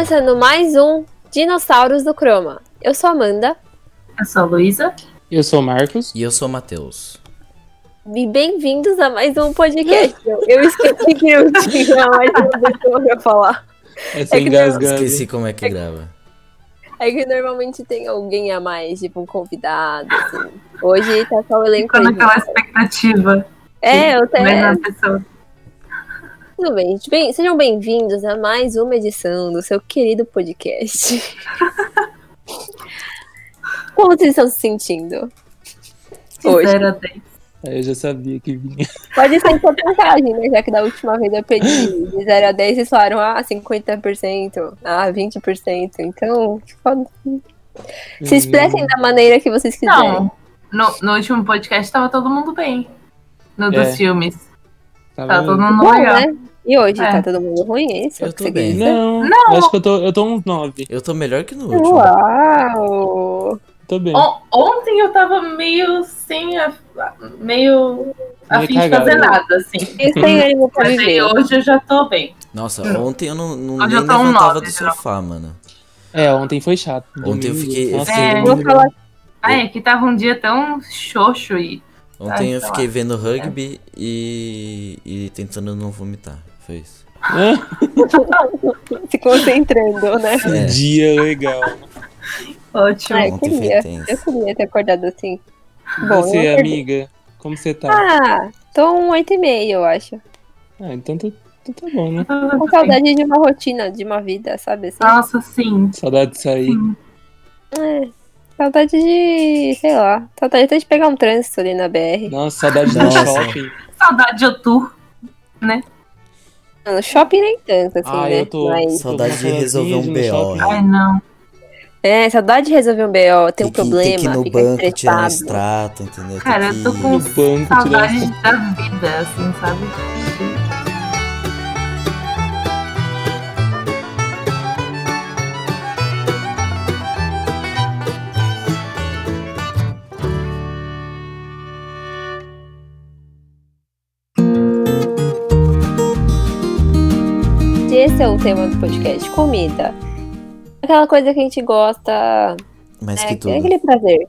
começando mais um Dinossauros do Croma. Eu sou a Amanda Eu sou a Luísa. Eu sou o Marcos. E eu sou o Matheus. e bem-vindos a mais um podcast. Eu, eu esqueci que eu tinha mais uma pessoa pra falar. Essa É que engasgada. Esqueci como é que grava. É que normalmente tem alguém a mais, tipo um convidado, assim. Hoje tá só o elenco Ficou naquela expectativa. É, eu até... Tudo bem, gente. Bem- sejam bem-vindos a mais uma edição do seu querido podcast. Como vocês estão se sentindo? Hoje. Zero a dez. Aí eu já sabia que vinha. Pode ser em porcentagem, né? Já que da última vez eu pedi de 0 a 10, vocês falaram, ah, 50%, ah, 20%. Então, foda- se expressem da maneira que vocês quiserem. Não, no, no último podcast tava todo mundo bem. No dos É. filmes. Tá Tava todo mundo Bom, legal. né? E hoje, É. tá todo mundo ruim? É isso? Eu tô bem. Não, Não. eu acho que eu tô, eu tô uns 9. Eu tô melhor que no último. Uau! Tô bem. On- ontem eu tava meio sem. A, meio. a fim de fazer nada, assim. Têm ânimo pra viver. hoje eu já tô bem. Nossa, Hum. ontem eu não, não Hoje nem eu um levantava do geral. sofá, mano. É, ontem foi chato. Ontem eu fiquei- Nossa, É. Vou falar Ah, é que tava um dia tão xoxo e. Ontem eu fiquei vendo rugby e, e tentando não vomitar. Hã? se concentrando, né? É. Dia legal. Ótimo. Ah, eu queria. Eu queria ter acordado assim. Bom, Você, amiga, como você tá? Ah, tô um 8,5, eu acho. Ah, então tá, então tá bom, né? Com saudade de uma rotina, de uma vida, sabe assim? Nossa, sim. Saudade de sair. sim. É. Saudade de, sei lá, saudade até de pegar um trânsito ali na BR. Nossa, saudade do shopping. Saudade de outubro. No shopping nem tanto, assim, Ah, né? eu tô- Mas, Saudade de resolver um BO. Ai, não. é, saudade de resolver um BO, tem um que, tem problema, que ir no fica banco tirar um extrato, entendeu? Cara, eu tô com saudade tirando- da vida, assim, sabe? Esse é o tema do podcast, comida. Aquela coisa que a gente gosta, Mais é, que tudo. é aquele prazer.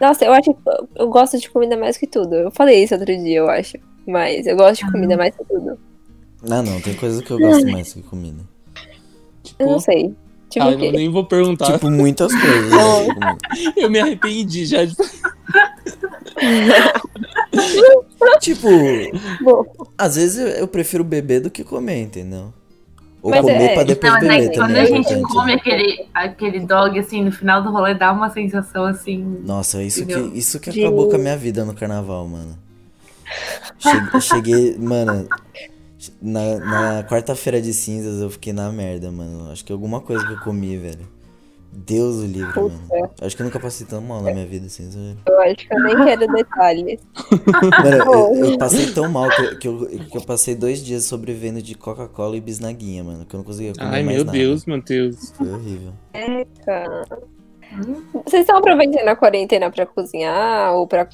Nossa, eu acho que eu gosto de comida mais que tudo. Eu falei isso outro dia, eu acho. Mas eu gosto de comida mais que tudo. Ah, não, tem coisa que eu gosto mais que comida. Eu não Tipo, sei. Tipo ah, eu nem vou perguntar. Tipo, muitas coisas. né. Eu me arrependi já de. Tipo, Bom, às vezes eu, eu prefiro beber do que comer, entendeu? Ou Mas comer é- pra depois Não, é beber que quando a é gente importante. come aquele, aquele dog, assim, no final do rolê, dá uma sensação, assim... Nossa, isso que, isso que De- acabou com a minha vida no carnaval, mano. Che- Cheguei, mano. Na, na quarta-feira de cinzas eu fiquei na merda, mano. Acho que alguma coisa que eu comi, velho. Deus o livre, Puta. mano. Acho que eu nunca passei tão mal na minha vida assim. sabe? eu acho que eu nem quero detalhes. Mano, eu, eu passei tão mal que eu, que, eu, que eu passei dois dias sobrevivendo de Coca-Cola e bisnaguinha, mano. Que eu não conseguia comer Ai, mais meu nada. Deus, Matheus. Foi horrível. Cara. Vocês estão aproveitando a quarentena pra cozinhar ou pra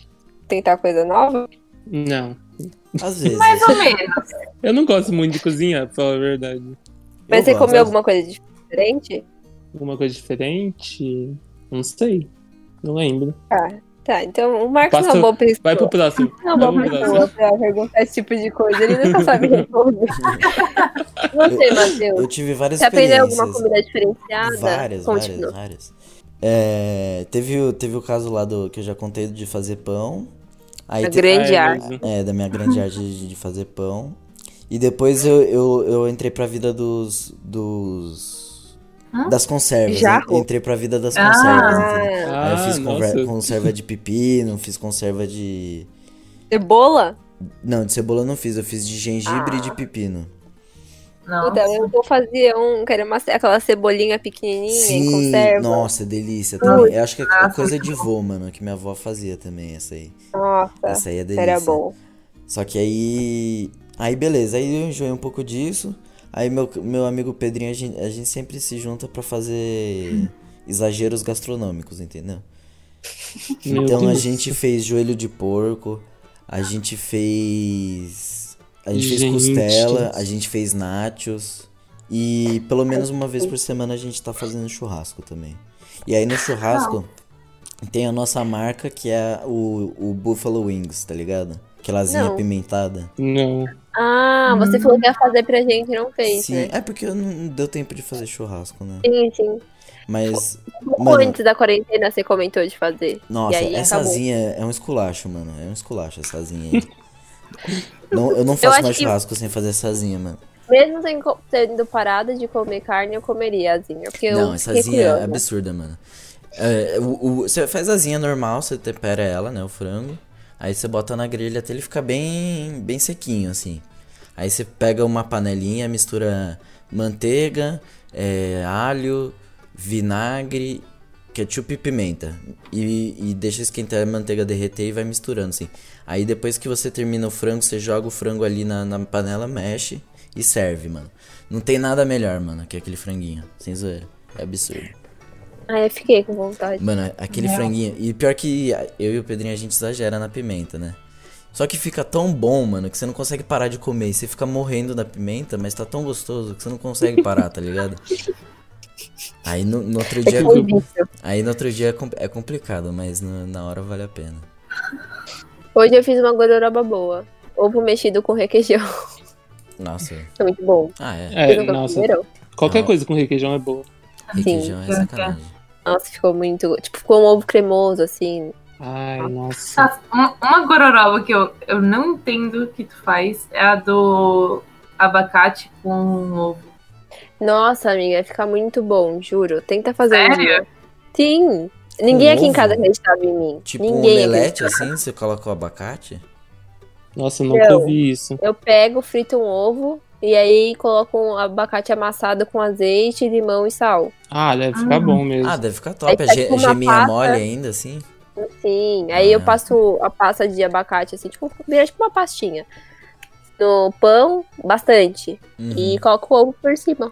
tentar coisa nova? Não. Às vezes. Mais ou menos. Eu não gosto muito de cozinhar, pra falar a verdade. Mas eu você gosto. comeu alguma coisa diferente? Alguma coisa diferente? Não sei. Não lembro. Tá, tá. Então o Marcos Passa- não é uma boa pessoa. Vai pro próximo. Não é uma boa pessoa pra perguntar esse tipo de coisa. Ele nunca sabe responder. Você, Matheus. Eu tive várias Você aprendeu alguma comida diferenciada? Várias, Conte várias, várias. É, teve, o- teve o caso lá do que eu já contei de fazer pão. Aí A te- grande Ah, é arte. É, da minha grande arte de, de fazer pão. E depois eu, eu, eu entrei pra vida dos. dos. Hã? das conservas. Jarro? Entrei pra vida das Ah. conservas, entendeu? Ah, Aí eu Ah, fiz nossa. conserva de pepino, fiz conserva de. cebola? Não, de cebola eu não fiz, eu fiz de gengibre e de Ah. pepino. Não. Puta, eu vou fazer um, que era uma, aquela cebolinha pequenininha em Sim, conserva. nossa, delícia também. Eu acho que é nossa, coisa de vô, mano, que minha avó fazia também, essa aí. Nossa, Essa aí é delícia. era bom. Só que aí. Aí beleza, aí eu enjoei um pouco disso. Aí meu, meu amigo Pedrinho, a gente, a gente sempre se junta pra fazer exageros gastronômicos, entendeu? Meu então a gente fez joelho de porco, a gente fez. A gente fez Gente. costela, a gente fez nachos. E pelo menos uma vez por semana a gente tá fazendo churrasco também. E aí no churrasco tem a nossa marca que é o, o Buffalo Wings, tá ligado? Aquelazinha Não. apimentada. Não. Ah, você falou que ia fazer pra gente e não fez, Sim, né? é porque não deu tempo de fazer churrasco, né? Sim, sim. Mas, Um Mano. antes da quarentena você comentou de fazer. nossa, e aí essa acabou. asinha é um esculacho, mano. É um esculacho essa asinha aí. não, eu não faço acho mais que- churrasco sem fazer essa asinha, mano. Mesmo sem tendo parado de comer carne, eu comeria asinha. Porque eu Não, essa fiquei asinha é absurda, mano. É, o- o- você faz asinha normal, você tempera ela, né, o frango. Aí você bota na grelha até ele ficar bem, bem sequinho, assim. Aí você pega uma panelinha, mistura manteiga, é, alho, vinagre, ketchup e pimenta. E, e deixa esquentar a manteiga derreter e vai misturando, assim. Aí depois que você termina o frango, você joga o frango ali na, na panela, mexe e serve, mano. Não tem nada melhor, mano, que aquele franguinho. Sem zoeira. É absurdo. Aí eu fiquei com vontade. Mano, aquele franguinho. E pior que eu e o Pedrinho a gente exagera na pimenta, né? Só que fica tão bom, mano, que você não consegue parar de comer. E você fica morrendo da pimenta, mas tá tão gostoso que você não consegue parar, tá ligado? Aí no, no outro dia. Foi vício. Aí no outro dia é, com- é complicado, mas no- na hora vale a pena. Hoje eu fiz uma gororoba boa. Ovo mexido com requeijão. Nossa. É muito bom. Ah, é. É, nossa. Qualquer Não. coisa com requeijão é boa. Requeijão é sacanagem. Nossa, ficou muito. Tipo, ficou um ovo cremoso, assim. Ai, nossa. Nossa, uma, uma gororoba que eu, eu não entendo que tu faz é a do abacate com ovo. Nossa, amiga, fica muito bom, juro. Tenta fazer um Sério? dia. Sim. Ninguém aqui em casa acreditava em mim. Tipo um Ninguém omelete acreditava. assim, você coloca o abacate? Nossa, eu nunca Não. ouvi isso. Eu pego, frito um ovo e aí coloco um abacate amassado com azeite, limão e sal. Ah, deve ficar bom mesmo. Ah, deve ficar top. Aí É tá ge- uma geminha pasta. mole ainda, assim? Sim. Aí eu Ah. passo a pasta de abacate, assim, tipo, vira tipo uma pastinha. No pão, bastante. Uhum. E coloco o ovo por cima.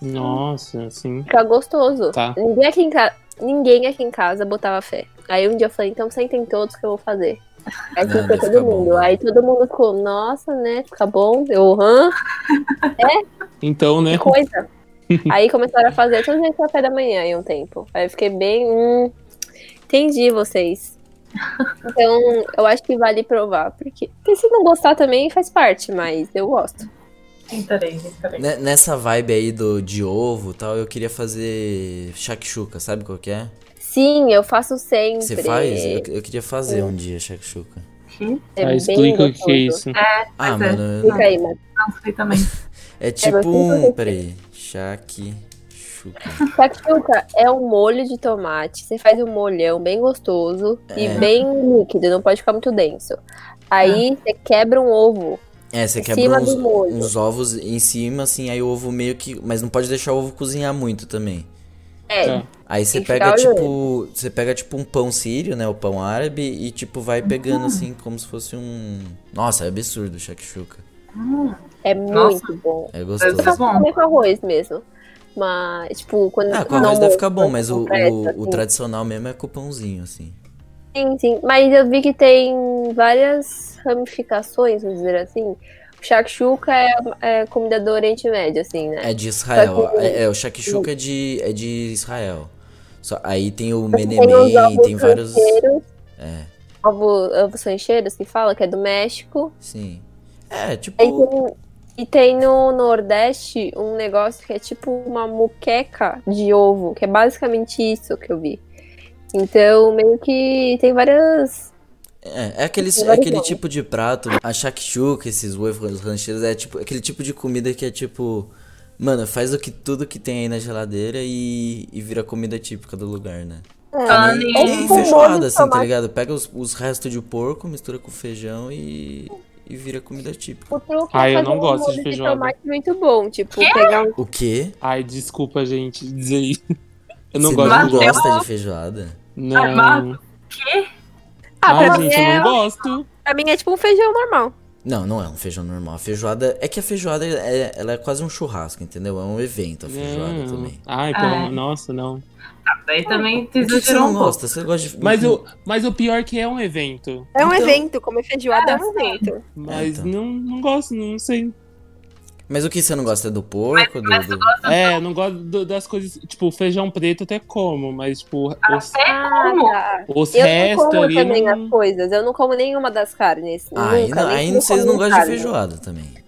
Nossa, assim. Fica gostoso. Tá. Ninguém aqui em casa. Ninguém aqui em casa botava fé. Aí um dia eu falei, então sentem todos que eu vou fazer. Aí Não, ficou todo bom, mundo. né? Aí todo mundo ficou, nossa, né? Fica bom. Eu, hã? Então, né? Que coisa. Aí começaram a fazer todo dia café da manhã em um tempo. Aí eu fiquei bem. Hum, entendi vocês. Então, eu acho que vale provar. Porque, porque se não gostar também faz parte, mas eu gosto. Tentarei, tentarei. Ne- Nessa vibe aí do, de ovo e tal, eu queria fazer shakshuka, sabe qual que é? Sim, eu faço sempre. Você faz? Eu, eu queria fazer um dia shakshuka. É ah, bem explica o que é isso. Ah, Mas é. mano, Fica aí, mas Não sei também. é tipo você um... Peraí, shakshuka. Shakshuka é um molho de tomate. Você faz um molhão bem gostoso e É. bem líquido, não pode ficar muito denso. Aí você quebra um ovo. É, você quebra uns, uns ovos em cima, assim, aí o ovo meio que... Mas não pode deixar o ovo cozinhar muito também. É, Tá. Aí você pega, tipo... Você pega, tipo, um pão sírio, né? O pão árabe e, tipo, vai pegando, assim, como se fosse um... Nossa, é absurdo o shakshuka. é Nossa. muito bom. É gostoso. ser bom. Comer com arroz mesmo. Mas, tipo, quando. Ah, com arroz deve ficar bom, mas o, o, o assim. tradicional mesmo é com o pãozinho, assim. Sim, sim. Mas eu vi que tem várias ramificações, vamos dizer assim. O shakshuka é, é comida do Oriente Médio, assim, né? É de Israel. Que- É, é, o shakshuka é de, é de Israel. Só, aí tem o Tem menemem, ovos tem vários... É, ovo, ovos rancheiros que fala, que é do México. sim. É, tipo... Tem- e tem no Nordeste um negócio que é tipo uma muqueca de ovo, que é basicamente isso que eu vi. Então, meio que tem várias. É, é aquele, Tem é aquele tipo de prato, a shakshuka, esses ovos rancheiros, é tipo aquele tipo de comida que é tipo... Mano, faz o que, tudo que tem aí na geladeira e, e vira comida típica do lugar, né? É, Ah, nem, nem- feijoada, assim, tá ligado? Pega os, os restos de porco, mistura com feijão e, e vira comida típica. o truque Ah, é eu não um gosto de feijoada. tomate muito bom. Tipo, pegar um. O quê? Ai, desculpa, gente, dizer isso. Eu não Você gosto não de gosta de feijoada? Não. Mas- Ah, Ai, pra, mim gente, é, eu não gosto. pra mim é tipo um feijão normal. Não, não é um feijão normal. A feijoada. É que a feijoada é, ela é quase um churrasco, entendeu? É um evento a feijoada Não. também. Ai, pelo Ah. amor- nossa, não. Daí também tu Por que que você não um pouco. gosta? Você gosta de. Mas, o, mas o pior é que é um evento. É um Então- evento, comer feijoada é, Ah, um sim. evento. Mas então. não, não gosto, não sei. Mas o que você não gosta do porco? do, Mas do- É, eu não gosto do- das coisas. Tipo, feijão preto até como, mas, tipo, os, até Ah, como? tá. os Eu não restos como ali. também não- as coisas. Eu não como nenhuma das carnes. Ah, aí, Nunca, não, aí vocês não gostam de feijoada também.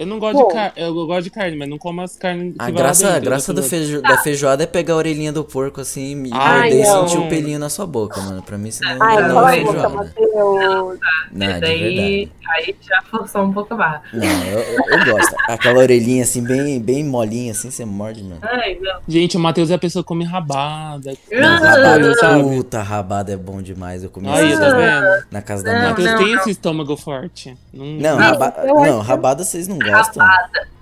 Eu não gosto de carne. Eu gosto de carne, mas não como as carnes. que A graça, a dentro, graça do feijo- da feijoada é pegar a orelhinha do porco assim e Ai, morder e não. sentir o pelinho na sua boca, mano. Pra mim, senão Ai, Não, não, cala é a boca, feijoada. Matheus. Não, é de daí, aí já forçou um pouco a barra. Não, eu, eu- eu gosto. Aquela orelhinha assim, bem, bem molinha, assim, você morde, mano. Ai, não. Gente, o Matheus é a pessoa que come rabada. Não, Ah, rabada, sabe? puta, rabada é bom demais. Eu comi Aí, tá vendo? na casa da Não, minha Matheus não, tem não. esse estômago forte. Não, Não, Não, raba... não, rabada vocês não gostam.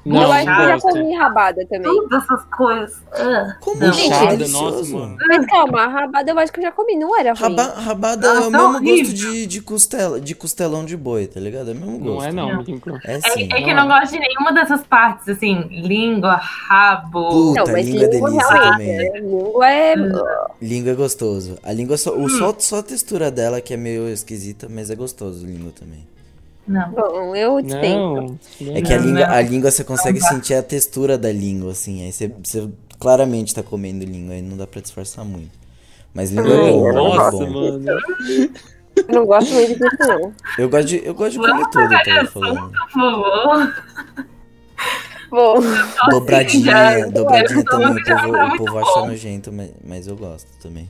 Não, eu acho que eu já comi rabada também. Todas essas coisas. Ah, Como Não. não? É Buchada, delicioso. nossa, mano. Mas calma, a rabada eu acho que eu já comi, não era ruim. Raba... Rabada é o mesmo horrível. gosto de, de, costela, de costelão de boi, tá ligado? É o mesmo gosto. Não é não, Não. amigo. É É, sim. é que eu não gosto de nenhuma dessas partes, assim, língua, rabo. Puta, Não, mas língua é delícia realmente, também. né? Língua é. Língua é gostoso. A língua só, Hum. o, só, só a textura dela que é meio esquisita, mas é gostoso língua também. Não. Bom, eu dispenso. Não. É que a língua, a língua você consegue sentir a textura da língua, assim. Aí você, você claramente tá comendo língua, aí não dá pra disfarçar muito. Mas língua é Não, bom, é Nossa, bom. mano. Eu não gosto muito disso, não. Eu gosto de, eu gosto de comer tudo, pagar tava essa falando. Por favor. Bom, Dobradinha, já- dobradinha já- também, o povo, tá o acha nojento, mas, mas eu gosto também.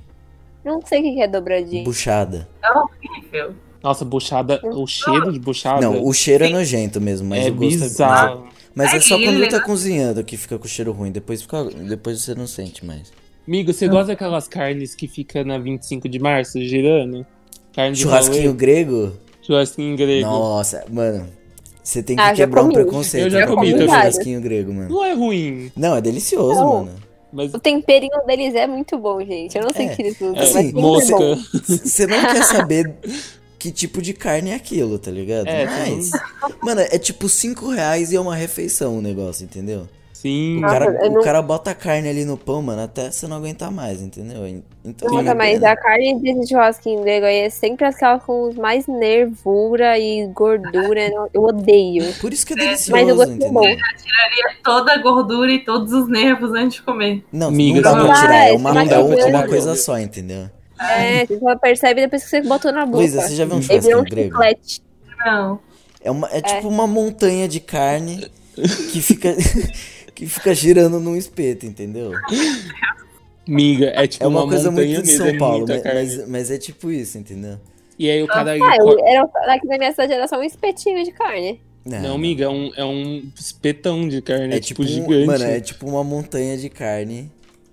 não sei o que é dobradinho. Buchada. É horrível. Nossa, buchada. O cheiro de buchada. Não, o cheiro é nojento mesmo, mas é o gosto é bizarro. Mas é É só quando tá né? cozinhando que fica com cheiro ruim. Depois, fica, depois você não sente mais. Amigo, você gosta daquelas carnes que fica na 25 de março girando? Carne de Churrasquinho grego? Churrasquinho grego. Nossa, mano. Você tem que Ah, quebrar um preconceito Eu já comi também. churrasquinho grego, mano. Não é ruim, Não, é delicioso, Não. mano. mas O temperinho deles é muito bom, gente. Eu não sei É, o que eles usam, é, assim, é mosca. bom. Você não quer saber que tipo de carne é aquilo, tá ligado? É, Mas, mano, é tipo 5 reais e é uma refeição o negócio, entendeu? Sim. O Nossa, cara, eu o não- cara bota a carne ali no pão, mano, até você não aguentar mais, entendeu? Então, Nossa, mas a carne desse churrasquinho grego aí é sempre aquela com mais nervura e gordura. Eu- Eu odeio. Por isso que é Mas o delicioso, gosto é entendeu? bom. Tiraria toda a gordura e todos os nervos antes de comer. Não, Amiga, não dá não pra tirar, é é uma, uma é uma, coisa- uma coisa só, entendeu? É, você só percebe depois que você botou na boca. Luísa, você já viu um churrasquinho um grego? chiclete. Não. É, uma, é tipo uma montanha de carne que fica, que fica girando num espeto, entendeu? Miga, é tipo É uma, uma, coisa montanha muito de São é Paulo, mas, mas, mas é tipo isso, entendeu? E aí o cara... Ah, era, aqui na minha cidade era só um espetinho de carne. Não, miga, é um, é um espetão de carne, É é tipo, tipo, um- gigante. mano, é tipo uma montanha de carne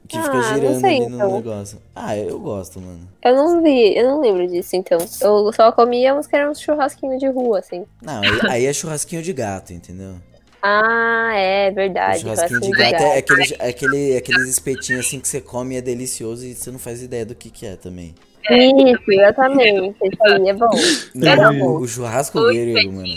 que Ah, fica não girando sei, ali no então. negócio. Ah, eu gosto, mano. Eu não vi, eu não lembro disso, então. Eu só comia uns que eram uns churrasquinhos de rua, assim. Não, aí, aí é churrasquinho de gato, entendeu? Ah, é O verdade. churrasquinho de churrasquinho gato é aquele, aquele, aqueles espetinhos assim que você come e é delicioso e você não faz ideia do que que é também. Isso, exatamente. Isso aí é bom. Não, o- bom. o churrasco O grego, mano.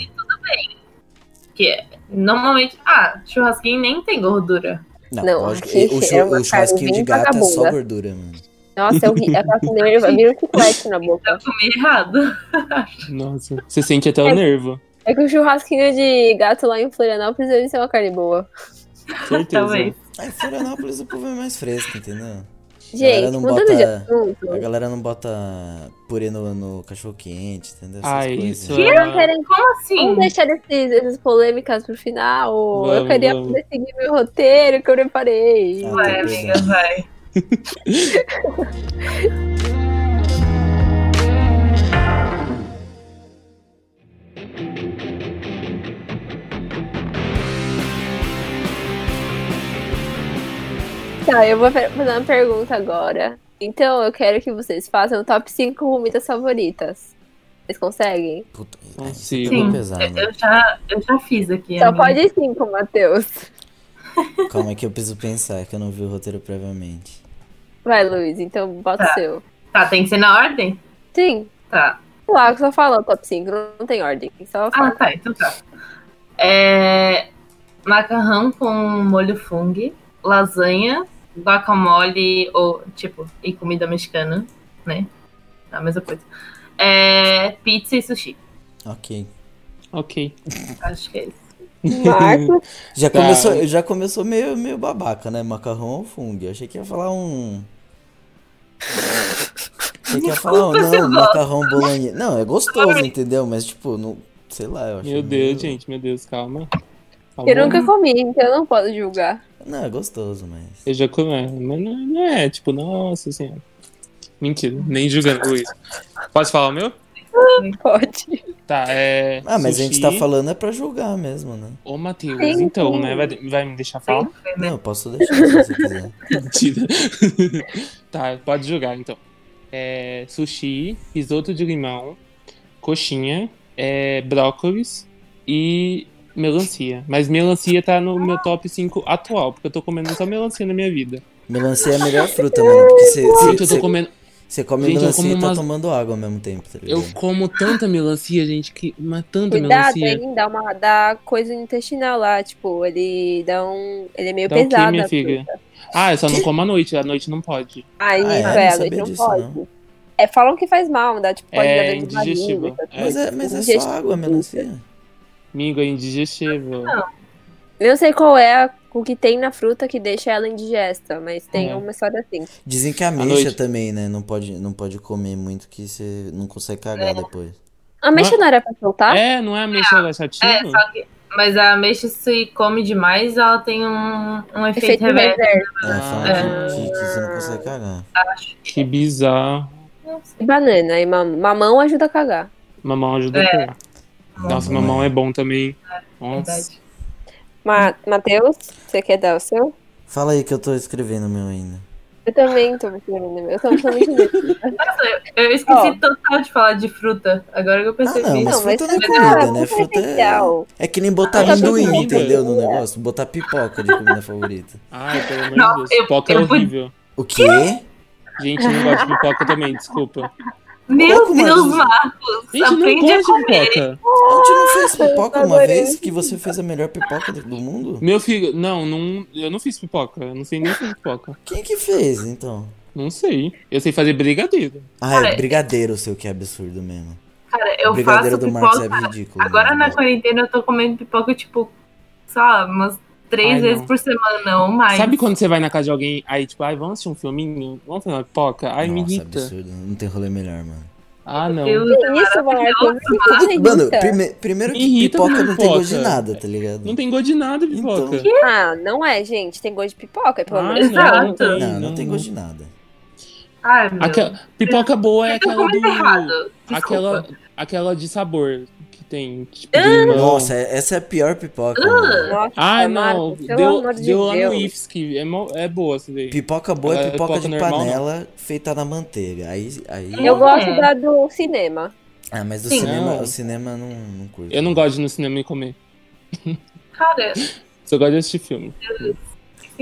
Que é, normalmente. Ah, churrasquinho nem tem gordura. Não, Não, aqui o, chu- é uma o churrasquinho de gato é só vagabunda. gordura, mano. Nossa, eu vira um chiclete na boca. Eu comi errado. Nossa, você sente até o É. nervo. É que o churrasquinho de gato lá em Florianópolis deve ser uma carne boa. Certeza. Talvez. Aí Florianópolis o povo é mais fresco, entendeu? Gente, não mudando bota- de assunto. A galera não bota purê no, no cachorro quente, entendeu? Essas Ah, coisas. isso Eu é não quero Como assim? Vamos deixar esses, essas polêmicas pro final. eu Vamos, queria vamos. poder seguir meu roteiro que eu preparei. Ah, Vai, tá, amiga, perdão. vai. Tá, eu vou fa- fazer uma pergunta agora. Então, eu quero que vocês façam o top 5 comidas favoritas. Vocês conseguem? Puta, você sei. pegou Sim, pesado. eu já, eu já fiz aqui. Só amiga. pode cinco, Matheus. Calma aí que eu preciso pensar, que eu não vi o roteiro previamente. Vai, Luiz, então bota Tá. o seu. Tá, tem que ser na ordem? Sim. Tá. Lá, só fala o top 5, não, tem ordem. Só Ah, fala. tá, então tá. É, macarrão com molho fungo, lasanha, guacamole, ou tipo, e comida mexicana, né? A mesma coisa. É, pizza e sushi. Ok. Ok. Acho que é isso. Marcos. Já Tá. começou, já começou meio, meio babaca, né? Macarrão ou fungo. Eu achei que ia falar um. Achei que ia falar um. Não, macarrão bolonhesa. Não, é gostoso, entendeu? Mas, tipo, não. Sei lá, eu achei. Meu meio- Deus, gente, meu Deus, calma. Eu Calma. nunca comi, então eu não posso julgar. Não, é gostoso, mas. Eu já comi, mas não, não é, tipo, nossa senhora. Mentira, nem julgando Luiz. Pode falar o meu? Pode. Tá, é. Ah, mas a gente sushi. tá falando é pra julgar mesmo, né? Ô, Matheus, Sim, então, né? Vai, vai me deixar falar? Não, eu posso deixar se você quiser. Mentira. tá, pode julgar então. É, sushi, risoto de limão, coxinha, é, brócolis e melancia. Mas melancia tá no meu top 5 atual, porque eu tô comendo só melancia na minha vida. Melancia é a melhor fruta, mano. Porque você, Gente, você, eu tô comendo. você come Gente, melancia como e tá tomando água ao mesmo tempo, tá ligado? Eu como tanta melancia, gente, que. Mas tanta Cuidado, melancia. hein? Dá, uma, dá coisa intestinal lá, tipo, ele dá um. Ele é meio Dá o quê, pesado. minha filha? Ah, eu só não como à noite. À noite não pode. Aí, Ah, é? velho, Não a noite não disso, pode. não. É, falam que faz mal, dá, tipo, pode É dar essas É. Mas é, mas é só água, melancia. Amigo, é indigestível. Eu não sei qual é a- o que tem na fruta que deixa ela indigesta, mas tem É. uma história assim. Dizem que a ameixa noite. também, né? Não pode, não pode comer muito que você não consegue cagar depois. A mexa não era pra soltar? É, não é ameixa laxativa? É, só que. Mas a ameixa, se come demais, ela tem um, um efeito, Efeito reverso. É, falam É. Que, que, você não consegue cagar. Que bizarro. E banana. E mam- mamão ajuda a cagar. Mamão ajuda É. a pôr. Nossa, Mamão mamão é. é bom também. Nossa. Verdade. Ma Matheus, você quer dar o seu? Fala aí que eu tô escrevendo o meu ainda. Eu também tô me querendo. Eu tô, tô muito indecisa. Nossa, eu, eu esqueci Ó. total de falar de fruta. Agora que eu Ah, percebi. não, mas Não, mas fruta não é fruta- comida, né? fruta é Fruta é. É que nem botar Ah, é amendoim, entendeu? No negócio. Botar pipoca de comida favorita. Ai, pelo amor de Deus. eu- Pipoca é eu fui- horrível. O quê? Gente, eu não gosto de pipoca também, desculpa. Meu Pouco, Deus, Marcos! Gente, não aprende a gosto de comer. pipoca. A gente não fez pipoca uma vez que você fez a melhor pipoca do do mundo? Meu filho, não, não, eu não fiz pipoca. Eu não sei nem fazer pipoca. Quem que fez, então? Não sei. Eu sei fazer brigadeiro. Ah, é brigadeiro o seu, que é absurdo mesmo. Cara, eu o brigadeiro faço do Marcos pipoca. é ridículo. Agora né? na quarentena eu tô comendo pipoca, tipo, sei lá, umas três Ai, vezes não. por semana ou mais. Sabe quando você vai na casa de alguém, aí tipo, ai, vamos assistir um filminho? Vamos fazer uma pipoca? Ai, me Nossa, irrita. absurdo. Não tem rolê melhor, mano. Ah, não. Deus, Que isso, que Mano, prime- primeiro que Me irrita pipoca comer não tem gosto de nada, tá ligado? Não tem gosto de nada, pipoca. Então. Ah, não é, gente. Tem gosto de pipoca, pelo de não, não tem, Não, não tem gosto de nada. Ai, meu. Aquela, pipoca boa é aquela do. errado. Aquela, aquela de sabor tem, tipo, Ah! limão. Nossa, é- essa é a pior pipoca. Nossa, Ah, não. Marcos, pelo Deu, de deu lá no Deus. IFS que é, é boa essa daí. Pipoca boa é É, pipoca, pipoca de normal, panela feita na manteiga. Aí, aí... Eu É. gosto da do cinema. Ah, mas o Sim. cinema, Não. o cinema não, não curto. Eu não gosto de ir no cinema e comer. Cara, Só gosto de assistir filme.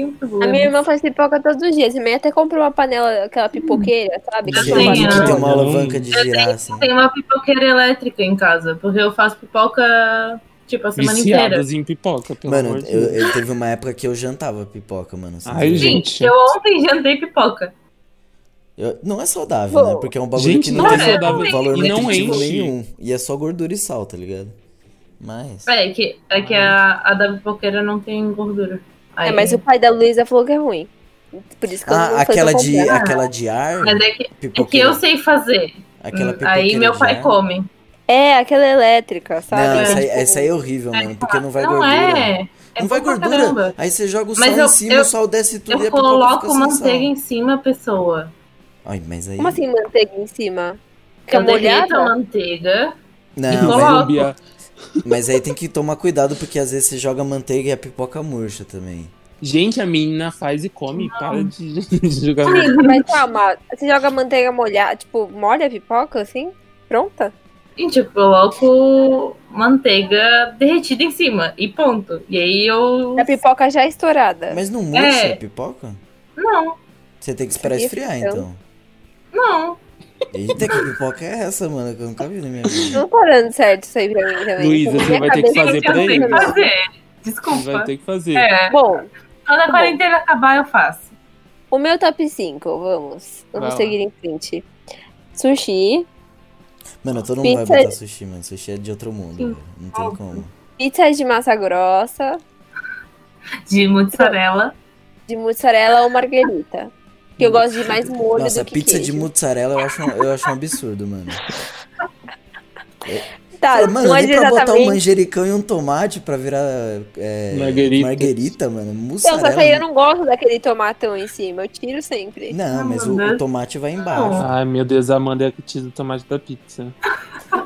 Sem A problema. minha irmã faz pipoca todos os dias. Minha mãe até comprou uma panela, aquela pipoqueira, sabe? Que panela. tem uma alavanca de Eu girar, assim. Tem uma pipoqueira elétrica em casa, porque eu faço pipoca, tipo, a semana inteira. Viciados em pipoca, pelo Mano, amor de eu, Deus. eu teve uma época que eu jantava pipoca, mano. Ai, gente. eu ontem jantei pipoca. Eu- não é saudável, Pô. né? Porque é um bagulho Gente, que não, não é tem saudável valor e não enche. nenhum. E é só gordura e sal, tá ligado? Mas. É que, é que a, a da pipoqueira não tem gordura. Aí- É, mas o pai da Luísa falou que é ruim. Por isso que eu não Ah, aquela de, comprar. aquela de ar. Mas é que, é que eu sei fazer. Aquela Hum, Aí meu pai ar. come. É, aquela elétrica, sabe? Não, É, essa, aí- Tipo, essa aí é horrível, mano. Porque não vai não gordura. é. É não vai gordura. caramba. Aí você joga o sal Mas em eu- cima, eu- o sal desce tudo e a Eu pipoca coloco manteiga em cima, pessoa. Ai, mas aí. Como assim manteiga em cima? Fica Eu derreto a molhada? manteiga. Não, coloco. mas. Mas aí tem que tomar cuidado porque às vezes você joga manteiga e a pipoca murcha também. Gente, a menina faz e come. Para de, de jogar. Amigo, mas calma, você joga manteiga molhada, tipo, molha a pipoca assim? Pronta? Gente, eu coloco manteiga derretida em cima. E ponto. E aí eu. A pipoca já estourada. Mas não murcha É. a pipoca? Não, Você tem que esperar Sabia esfriar, então. então. não. Eita, que pipoca é essa, mano? Que eu nunca vi na minha vida. Não tá dando certo isso aí pra mim também. Luísa, você vai ter que fazer pra ele. fazer. Você Desculpa. vai ter que fazer. É. Bom, Quando a bom. quarentena acabar, eu faço. o meu top 5, vamos. Vai Vamos lá. seguir em frente. Sushi, Mano, todo mundo Pizza- vai botar sushi, mano. Sushi é de outro mundo, velho. Não tem como. Pizza de massa grossa, De mozzarella. de mussarela ou marguerita. Que eu gosto de mais molho Nossa, do que pizza de queijo. mussarela eu acho, um- eu acho um absurdo, mano. Tá, Fala, mano, não é nem pra botar um manjericão e um tomate pra virar é, Marguerita. marguerita, mano. Não, Mussarela. só que aí eu não gosto daquele tomatão em cima, eu tiro sempre. Não, mas o, o tomate vai embaixo. Ai, meu Deus, a Amanda é a que tira o tomate da pizza.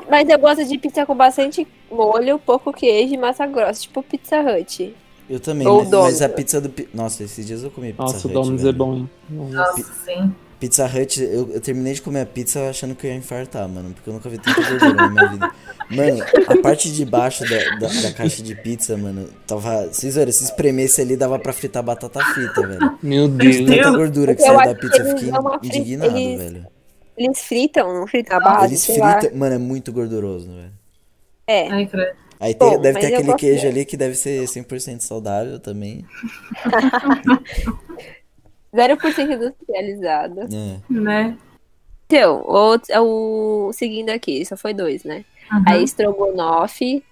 Mas eu gosto de pizza com bastante molho, pouco queijo e massa grossa, tipo Pizza Hut. Eu também, Ou mas, mas a pizza do... Nossa, esses dias eu comi pizza Nossa, o Hut, Domino's é bom, hein? Nossa. Sim. Pizza Hut, eu, eu terminei de comer a pizza achando que eu ia infartar, mano. Porque eu nunca vi tanta gordura na minha vida. Mano, a parte de baixo da, da, da caixa de pizza, mano, tava. Vocês viram, se espremesse ali, dava pra fritar batata frita, velho. Meu Deus. Tanta gordura que Eu saiu da pizza, eu fiquei indignado, eles- velho. Eles fritam, não fritam a base, Eles sei lá. fritam. Mano, é muito gorduroso, velho. É, Ai, credo. Aí tem- Bom, deve ter aquele queijo dele. ali que deve ser 100% saudável também. 0% industrializado. É. Né? Então, o, o seguindo aqui, só foi dois, né? Uhum. Aí estrogonofe.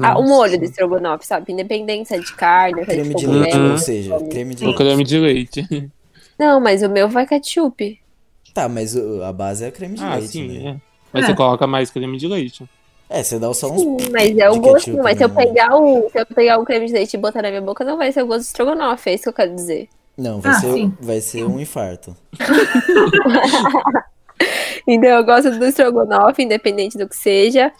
Ah, o molho do estrogonofe, sabe? É de carne, é Creme de de leite, ou seja, creme de leite. creme de leite. Não, mas o meu vai ketchup. Tá, mas a base é creme de Ah, leite, sim, né? é. Mas É. você coloca mais creme de leite. É, você dá só uns. Sim, mas é o gosto. Mas se eu né? pegar o. Se eu pegar o creme de leite e botar na minha boca, não vai ser o gosto de estrogonofe, é isso que eu quero dizer. Não, vai, Ah, ser, sim. vai ser um infarto. Então eu gosto do estrogonofe, independente do que seja.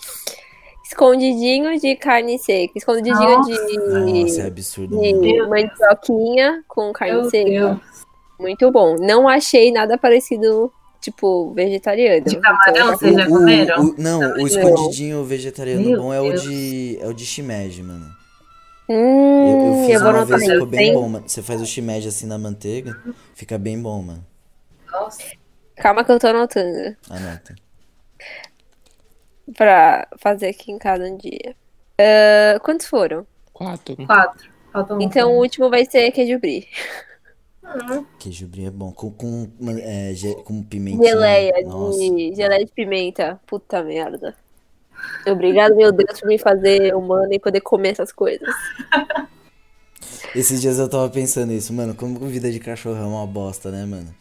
Escondidinho de carne seca. Escondidinho Nossa. de. Nossa, é absurdo. de mandioquinha com carne Meu seca. Deus. Muito bom. Não achei nada parecido, tipo, vegetariano. De camarão, Então, Vocês já O- o- comeram? o- não, o escondidinho vegetariano Meu bom é o Deus. de, é o de shimeji, mano. Eu, Hum, eu eu, fiz vou uma vez, ficou bem bom, mano. Você faz o shimeji assim na manteiga, fica bem bom, mano. Nossa. Calma que eu tô anotando. Anota. Pra fazer aqui em casa um dia. Ah, quantos foram? Quatro. Quatro. Então o último vai ser queijo brie. Hum, Queijo brie é bom. Com, com, é, com pimentinha. Geleia de, geleia de pimenta. Puta merda. Obrigado, meu Deus, por me fazer humana e poder comer essas coisas. Esses dias eu tava pensando isso, mano. Como vida de cachorro é uma bosta, né, mano?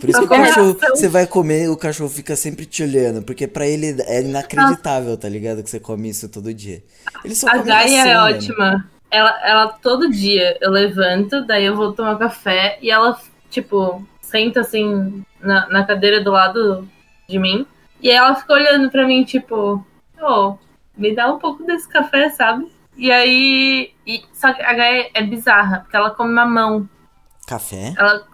Por isso que o cachorro, você vai comer, o cachorro fica sempre te olhando. Porque pra ele é inacreditável, tá ligado? Que você come isso todo dia. Ele só A come Gaia é mano. ótima. Ela, ela todo dia eu levanto, daí eu vou tomar café e ela, tipo, senta assim na, na cadeira do lado de mim. E ela fica olhando pra mim, tipo, ô, me dá um pouco desse café, sabe? E aí. E, só que a Gaia é bizarra, porque ela come mamão. Café? Ela.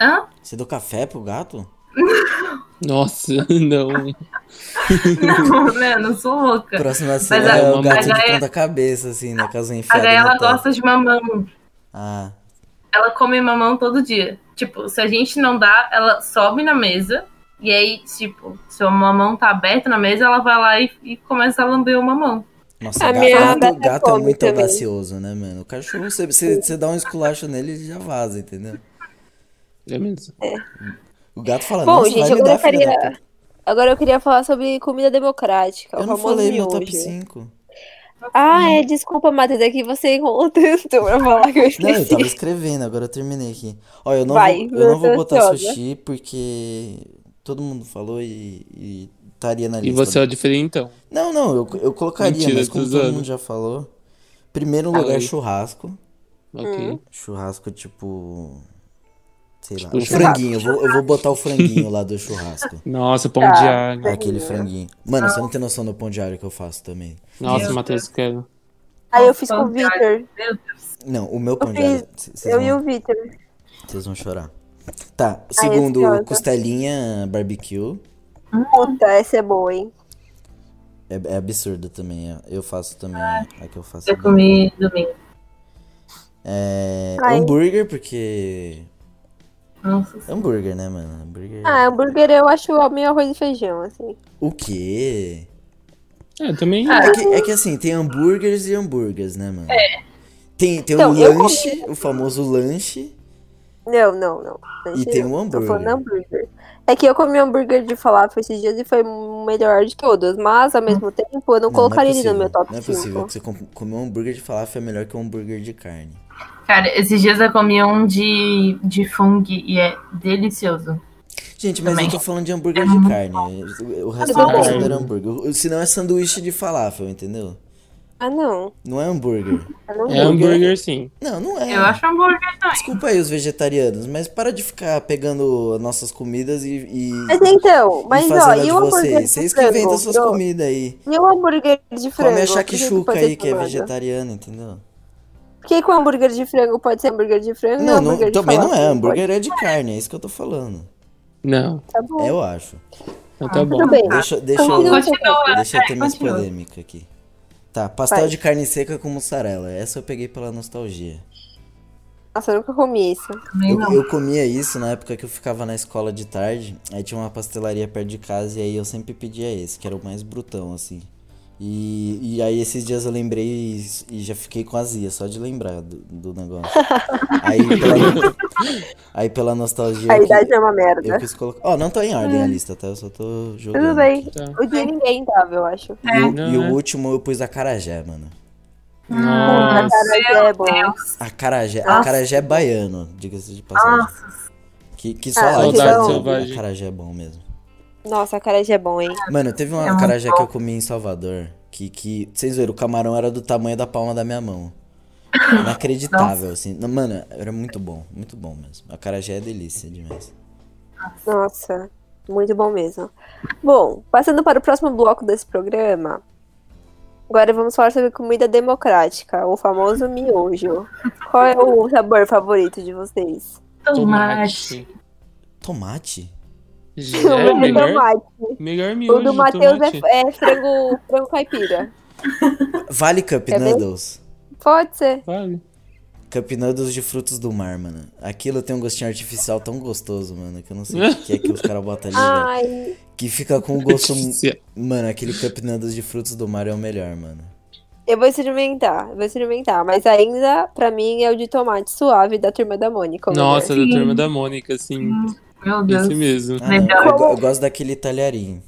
Hã? Você deu café pro gato? Nossa, não. Não, né? Eu não sou louca. Próxima a- cena é o a gato de Gaia- ponta cabeça, assim, né? Com as A Gaia, ela gosta de mamão. Ah, ela come mamão todo dia. Tipo, se a gente não dá, ela sobe na mesa. E aí, tipo, se o mamão tá aberto na mesa, ela vai lá e, e começa a lamber o mamão. nossa, A gato, gato, gata gato é muito também. audacioso, né, mano? O cachorro, você, você, você dá um esculacho nele, ele já vaza, entendeu? É mesmo. O gato fala, Bom, gente, vai me agora dar, eu filha da queria. Agora eu queria falar sobre comida democrática. Eu o não falei meu top 5. Ah, é, desculpa, Matheus, é que você enrolou tanto pra falar que eu Não, eu esqueci. tava escrevendo, agora eu terminei aqui. Ó, eu não Vai, vou, eu não vou botar ansiosa. sushi porque todo mundo falou e, e estaria na E lista. você é o diferentão. Não, não, eu, eu colocaria, Mentira, mas como todo mundo já falou. Primeiro lugar, aí. churrasco. Ok. Churrasco, tipo. Sei lá. Tipo O franguinho, eu vou, eu vou botar o franguinho lá do churrasco. Nossa, pão Tá. de alho. Aquele franguinho. Mano, você não tem noção do pão de alho que eu faço também. Nossa, Matheus, quero. Aí eu fiz com o. Vitor. Meu Deus. Não, o meu pão de alho. Eu e vão, o Vitor. vocês vão chorar. Tá, segundo, ansiosa. costelinha barbecue. Puta, essa é boa, hein? É, é absurdo também. é. Eu faço também. A que eu faço. é Eu comi domingo. É, Ai. hambúrguer, porque. Nossa. Hambúrguer, né, mano? Hambúrguer. Ah, hambúrguer eu acho meio arroz e feijão, assim. O quê? É, também. Ah, É que, é que assim, tem hambúrgueres e hambúrgueres, né, mano? É. Tem, tem Então, o eu lanche, o famoso lanche. Não, não, não. E tem um Tô falando hambúrguer. hambúrguer. É que eu comi hambúrguer de falafel esses dias e foi o melhor de todos. Mas, ao mesmo tempo, eu não, Não, não é colocaria ele possível. no meu top Não é 5. possível que você com- comer um hambúrguer de falafel é melhor que um hambúrguer de carne. Cara, esses dias eu comi um de, de fungo e é delicioso. Gente, mas Também. eu tô falando de hambúrguer de carne. O resto eu Tudo não considero hambúrguer. Senão é sanduíche de falafel, entendeu? Ah, não. Não é hambúrguer. Eu não É hambúrguer, sim. Não, não é. Eu acho hambúrguer também. Desculpa aí os vegetarianos, mas para de ficar pegando nossas comidas e, e, Mas então, e mas ó, fazendo a e de o hambúrguer vocês. de Vocês que inventam suas comidas aí. E o hambúrguer de frango? Come a shakshuka aí, que é vegetariano, entendeu? Por que, que o hambúrguer de frango pode ser hambúrguer de frango? Não, o não- de também não é. Hambúrguer é de carne, é isso que eu tô falando. Não? Tá bom. Eu acho. então tá bom. Tudo bem. Deixa, deixa, eu, deixa eu ter minhas continua. polêmicas aqui. Tá, pastel Vai. de carne seca com mussarela. Essa eu peguei pela nostalgia. Nossa, eu nunca comi isso. Eu, não. eu comia isso na época que eu ficava na escola de tarde. Aí tinha uma pastelaria perto de casa e aí eu sempre pedia esse, que era o mais brutão, assim. E, e aí esses dias eu lembrei e, e já fiquei com azia, só de lembrar do, do negócio. aí, pela, aí pela nostalgia. A eu, idade é uma eu merda. quis colocar. Ó, não tá em ordem a lista, tá? Eu só tô jogando. Tudo bem. Tá. O de ninguém tava, eu acho. E, o, Não, e o é. último eu pus acarajé, mano. Nossa. Cara, é bom. Deus. Acarajé, Nossa. acarajé é baiano, diga-se de passagem. Nossa. Que, que só Ah, lá saudade selvagem. acarajé é bom mesmo. Nossa, a cara já é bom, hein? Mano, teve uma É muito acarajé bom. que eu comi em Salvador. Que, que, vocês viram, o camarão era do tamanho da palma da minha mão. Inacreditável, assim. Não, Mano, era muito bom, muito bom mesmo. Acarajé é delícia demais. Nossa, muito bom mesmo. Bom, passando para o próximo bloco desse programa. Agora vamos falar sobre comida democrática, o famoso miojo. Qual é o sabor favorito de vocês? Tomate. Tomate? Já o é é melhor, tomate. melhor O miojo do de Matheus é, é frango, frango caipira. Vale Cup Quer ver? Noodles. Pode ser. Vale. Cup Noodles de frutos do mar, mano. Aquilo tem um gostinho artificial tão gostoso, mano, que eu não sei o que é que os caras botam ali. Ai, Que fica com o gosto... Mano, aquele Cup Noodles de frutos do mar é o melhor, mano. eu vou experimentar, eu vou experimentar. Mas ainda, pra mim, é o de tomate suave da turma da Mônica. o Nossa, melhor. da turma da Mônica, assim. Meu Deus. Esse mesmo. Ah, eu, eu gosto daquele talharinho.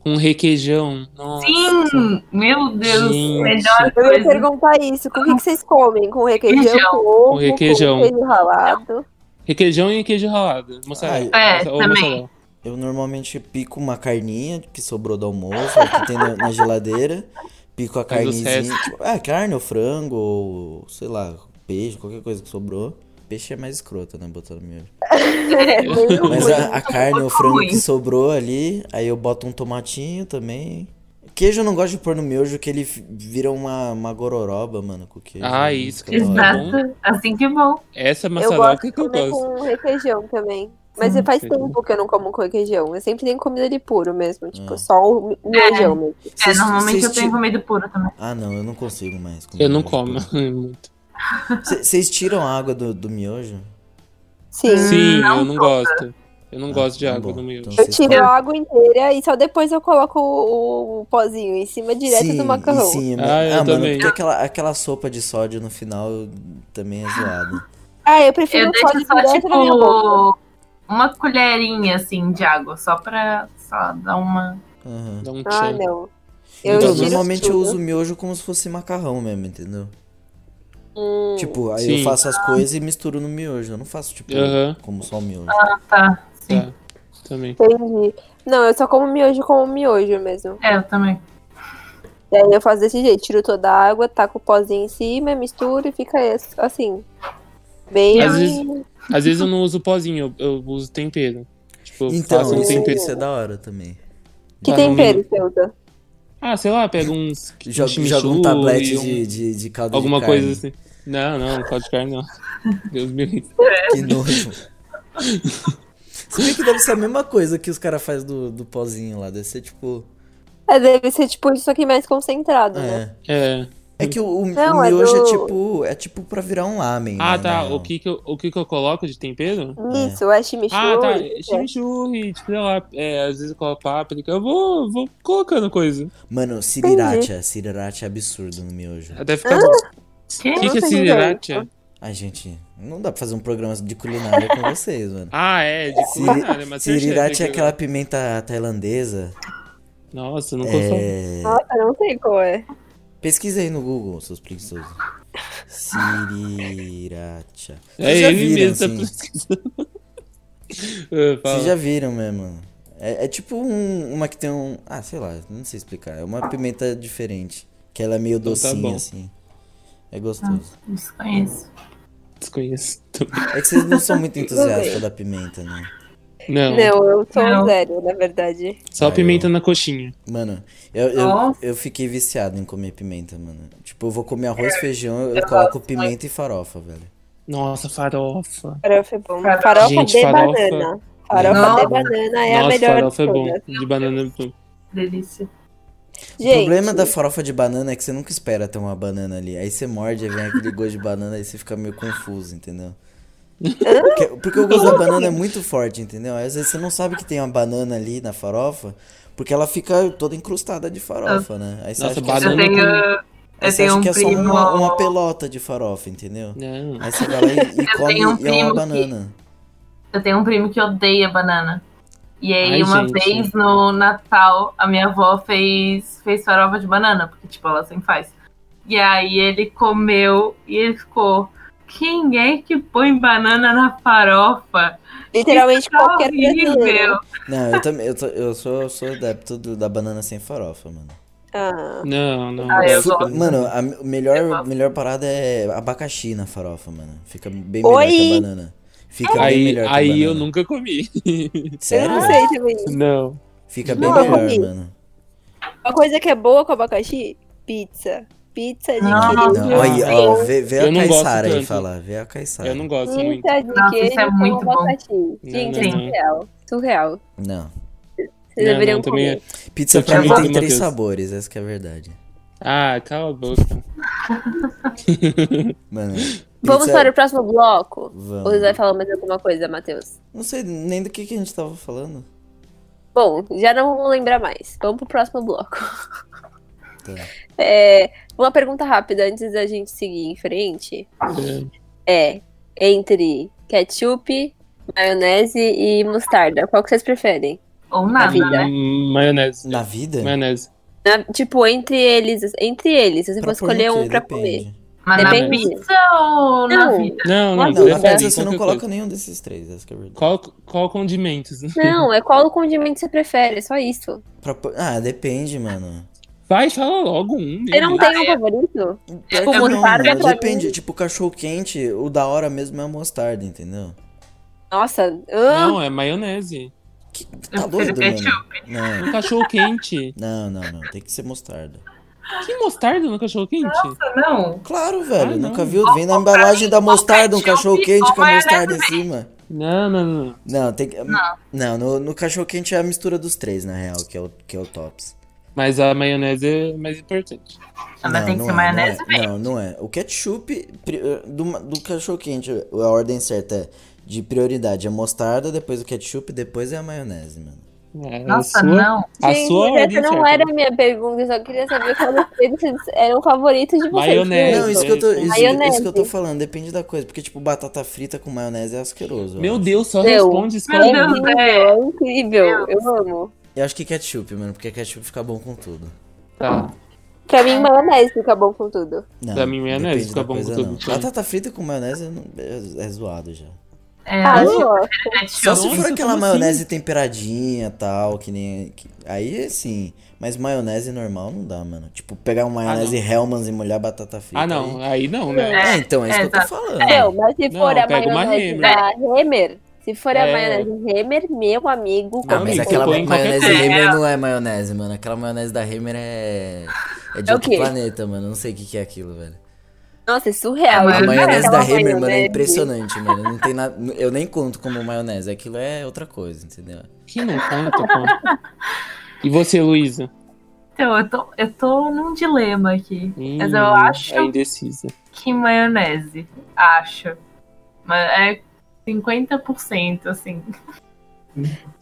Com requeijão. Nossa. Sim! Meu Deus. Gente. Melhor Eu ia perguntar isso. Com o que, que vocês comem? Com requeijão, Requeijão. com ovo, Com requeijão. com queijo ralado? Requeijão e queijo ralado. Mussarela. É, Ou também. Eu normalmente pico uma carninha que sobrou do almoço, que tem na, na geladeira. Pico a os carnezinha. Tipo, ah, carne ou frango, ou sei lá, peixe, qualquer coisa que sobrou. Peixe é mais escroto, né? Botando miojo. É, Mas a, a carne Muito frango ruim. que sobrou ali, aí eu boto um tomatinho também. Queijo eu não gosto de pôr no miojo, que ele vira uma, uma gororoba, mano, com queijo. Ah, né? isso, da hora. Exato. Assim que é bom. Essa Eu gosto maçaroca que eu comer gosto. com requeijão também. Mas Sim. faz Requeijão. tempo que eu não como com requeijão. Eu sempre tenho comida de puro mesmo. Tipo, Ah. só o miojão mesmo. É, normalmente eu tenho comida pura também. Ah, não, eu não consigo mais. comer Eu não como puro. muito. Cê- Vocês tiram a água do, do miojo? Sim. Sim, não eu não gosto. Eu não Ah, gosto de tá água bom. no miojo. Então Eu tiro a água inteira e só depois eu coloco o, o pozinho em cima direto sim, do macarrão. e Sim, Ah, eu ah, mano, também. porque aquela, aquela sopa de sódio no final também é zoada. Ah, eu prefiro Eu o sódio só, direto na minha boca. tipo, uma colherinha, assim, de água. Só pra só dar uma... Aham. Dá um Ah, não. Eu Então, tiro normalmente eu tudo. uso miojo como se fosse macarrão mesmo, entendeu? Hum, Tipo, aí Sim. eu faço as coisas e misturo no miojo. Eu não faço, tipo, Aham. como só o miojo. Ah, tá. Sim. Tá. Também. entendi. Não, eu só como miojo como miojo mesmo. É, eu também. E aí eu faço desse jeito, tiro toda a água, taco o pozinho em cima, misturo e fica esse- assim. Bem. Às vezes- Às vezes eu não uso pozinho, eu, eu uso tempero. Tipo, eu Então, faço um isso, tempero. isso é da hora também. Que Tá, tempero você usa? Ah, sei lá, pega uns. Joga, chimichurri joga um tablete e um- de, de, de caldo Alguma de carne. coisa assim. Não, não, não pode de carne não. Deus me livre. Que nojo. Se bem que deve ser a mesma coisa que os caras fazem do, do pozinho lá. Deve ser tipo. É, deve ser tipo isso aqui mais concentrado, né? É. É. É que o, o, Não, o é miojo é do- tipo. É tipo pra virar um lamen. Ah, né, tá. O que que, eu, o que que eu coloco de tempero? Isso, é chimichurri. Ah, tá. é. Chimichurri, tipo, sei lá. É, às vezes eu coloco páprica. Eu vou, vou colocando coisa. Mano, sriracha. Sriracha é absurdo no miojo. Até ficar. Que? O que, que é sriracha? Ai, gente, não dá pra fazer um programa de culinária com vocês, mano. Ah, é, de culinária, mas Sriracha é aquela pimenta tailandesa. Nossa, não consigo. É... Nossa, não sei qual é. Pesquisa aí no Google, seus preguiçosos. Sriracha. É Vocês já ele viram, mesmo, tá assim? pesquisando. Ah, fala. Vocês já viram mesmo. É, é tipo um- uma que tem um. Ah, sei lá, não sei explicar. É uma pimenta diferente. Que ela é meio Então tá docinha, bom. assim. É gostoso. Desconheço. Desconheço. É que vocês não são muito entusiastas da pimenta, né? Não, Não, eu sou Não. zero, na verdade. só Ah, pimenta eu- na coxinha. Mano, eu, eu, eu fiquei viciado em comer pimenta, mano. Tipo, eu vou comer arroz, feijão, eu coloco pimenta e farofa, velho. Nossa, farofa. Farofa é bom. Farofa. Farofa Gente, de farofa- banana. Farofa Não. de banana é a Nossa, melhor farofa é bom. De banana é bom. Delícia. O Gente, problema da farofa de banana é que você nunca espera ter uma banana ali. Aí você morde, aí vem aquele gosto de banana, aí você fica meio confuso, entendeu? Porque, porque o gosto da banana é muito forte, entendeu? Aí às vezes você não sabe que tem uma banana ali na farofa, porque ela fica toda incrustada de farofa, né? Aí você Nossa, acha que é Eu Banana tenho, com- aí eu você acha um que é só primo. uma, uma pelota de farofa, entendeu? Não. Aí você vai lá e, e come um e é uma banana. Eu tenho um primo que odeia banana. E aí, Ai, uma gente. vez no Natal, a minha avó fez, fez farofa de banana, porque, tipo, ela sempre faz. E aí ele comeu e ele ficou. Quem é que põe banana na farofa? literalmente Tá qualquer brasileiro. horrível. Não, eu também, eu, tô- eu sou, eu sou adepto do- da banana sem farofa, mano. Ah, Não, não. Ah, eu. Mano, a me- Eu melhor, melhor parada é abacaxi na farofa, mano. Fica bem melhor Oi? que a banana. Fica bem Aí, melhor que a aí eu nunca comi. eu Sério? não sei também. Não. Fica bem Não, eu melhor, mano. Uma coisa que é boa com abacaxi, pizza. Pizza de Não, queijo. Não, Não. olha, ó, vê, vê Eu a não gosto Caissara aí falar. Vê a Caissara. Eu não gosto muito. Pizza de Nossa, queijo isso é muito bom. abacaxi. Gente, não, é não. surreal. Surreal. Não. Vocês Não, deveriam não, comer. é- Pizza pra mim tem três sabores, essa que é a verdade. Ah, cala a boca. Mano. Vamos pizza- para o próximo bloco? Vamos. Ou você vai falar mais alguma coisa, Matheus? Não sei nem do que, que a gente tava falando. Bom, já não vou lembrar mais. Vamos pro próximo bloco. Tá. É, uma pergunta rápida antes da gente seguir em frente. É entre ketchup, maionese e mostarda. Qual que vocês preferem? Ou nada, vida. né? Hum, Maionese. Na vida? Maionese. Na- tipo, entre eles, entre eles, se você for escolher um pra Depende. comer. Mas na Depende. pizza ou na Não. vida? Não, não. Não, na pizza você não coloca coisa. nenhum desses três, essa é verdade. Qual, qual condimentos? Não, é qual condimento você prefere, é só isso. Pra Ah, depende, mano. Vai, fala logo um. Você não tem um favorito? Pior Tipo, não, mostarda pra Depende, mim- tipo, cachorro quente, o da hora mesmo é mostarda, entendeu? Nossa, ah, Não, é maionese. Que, tá doido, mano? Não, Um cachorro quente. não, não, não, tem que ser mostarda. Que mostarda no cachorro quente? Nossa, não. Claro, velho, Ah, não. nunca viu? Vem na embalagem da mostarda um cachorro quente com a mostarda em cima. Não, não, não. Não, tem que. Não, no, no cachorro quente é a mistura dos três, na real, que é o, que é o tops. Mas a maionese é mais importante. Mas não, tem que não ser é, maionese não é, verde. não, não é. O ketchup pri- do, do cachorro quente, a ordem certa é de prioridade é mostarda, depois o ketchup, depois é a maionese, mano. É, Nossa, a sua, não. A gente, sua ordem essa não certa. era a minha pergunta, eu só queria saber qual vocês eram favoritos de vocês. Maionese. Não, isso que, eu tô, isso, Maionese. isso que eu tô falando, depende da coisa. Porque, tipo, batata frita com maionese é asqueroso. eu Meu acho. Deus, só Meu. responde É escolhe Deus, incrível, é incrível, eu amo. Eu acho que ketchup, mano, porque ketchup fica bom com tudo. Tá. Pra mim, maionese fica bom com tudo. Não, Pra mim, maionese fica bom com coisa, tudo não. também. Batata frita com maionese não- é, é zoado já. É, Ah, é Só se for aquela como maionese temperadinha tal, que nem. que- aí sim. Mas maionese normal não dá, mano. Tipo, pegar uma maionese Hellmann's e molhar batata frita. Ah, não. Aí... Aí não, né? É, então, é isso É, que eu tô falando. Não, mas se Não, for a pega uma maionese Hemer. da Hemer, se for a É. maionese Hemer, meu amigo, Não, Não, mas amigo, aquela maionese coisa. Hemer não é maionese, mano. Aquela maionese da Hemer é. É de É outro planeta, mano. Não sei o que, que é aquilo, velho. Nossa, é surreal. É, A Mas maionese da Hemer, mano, é impressionante, mano. Não tem nada. Eu nem conto como maionese. Aquilo é outra coisa, entendeu? Que não conta, pô. E você, Luísa? Então, eu tô, eu tô num dilema aqui. Mas eu Hum, acho É indecisa. que maionese. Acho. Mas é 50%, assim.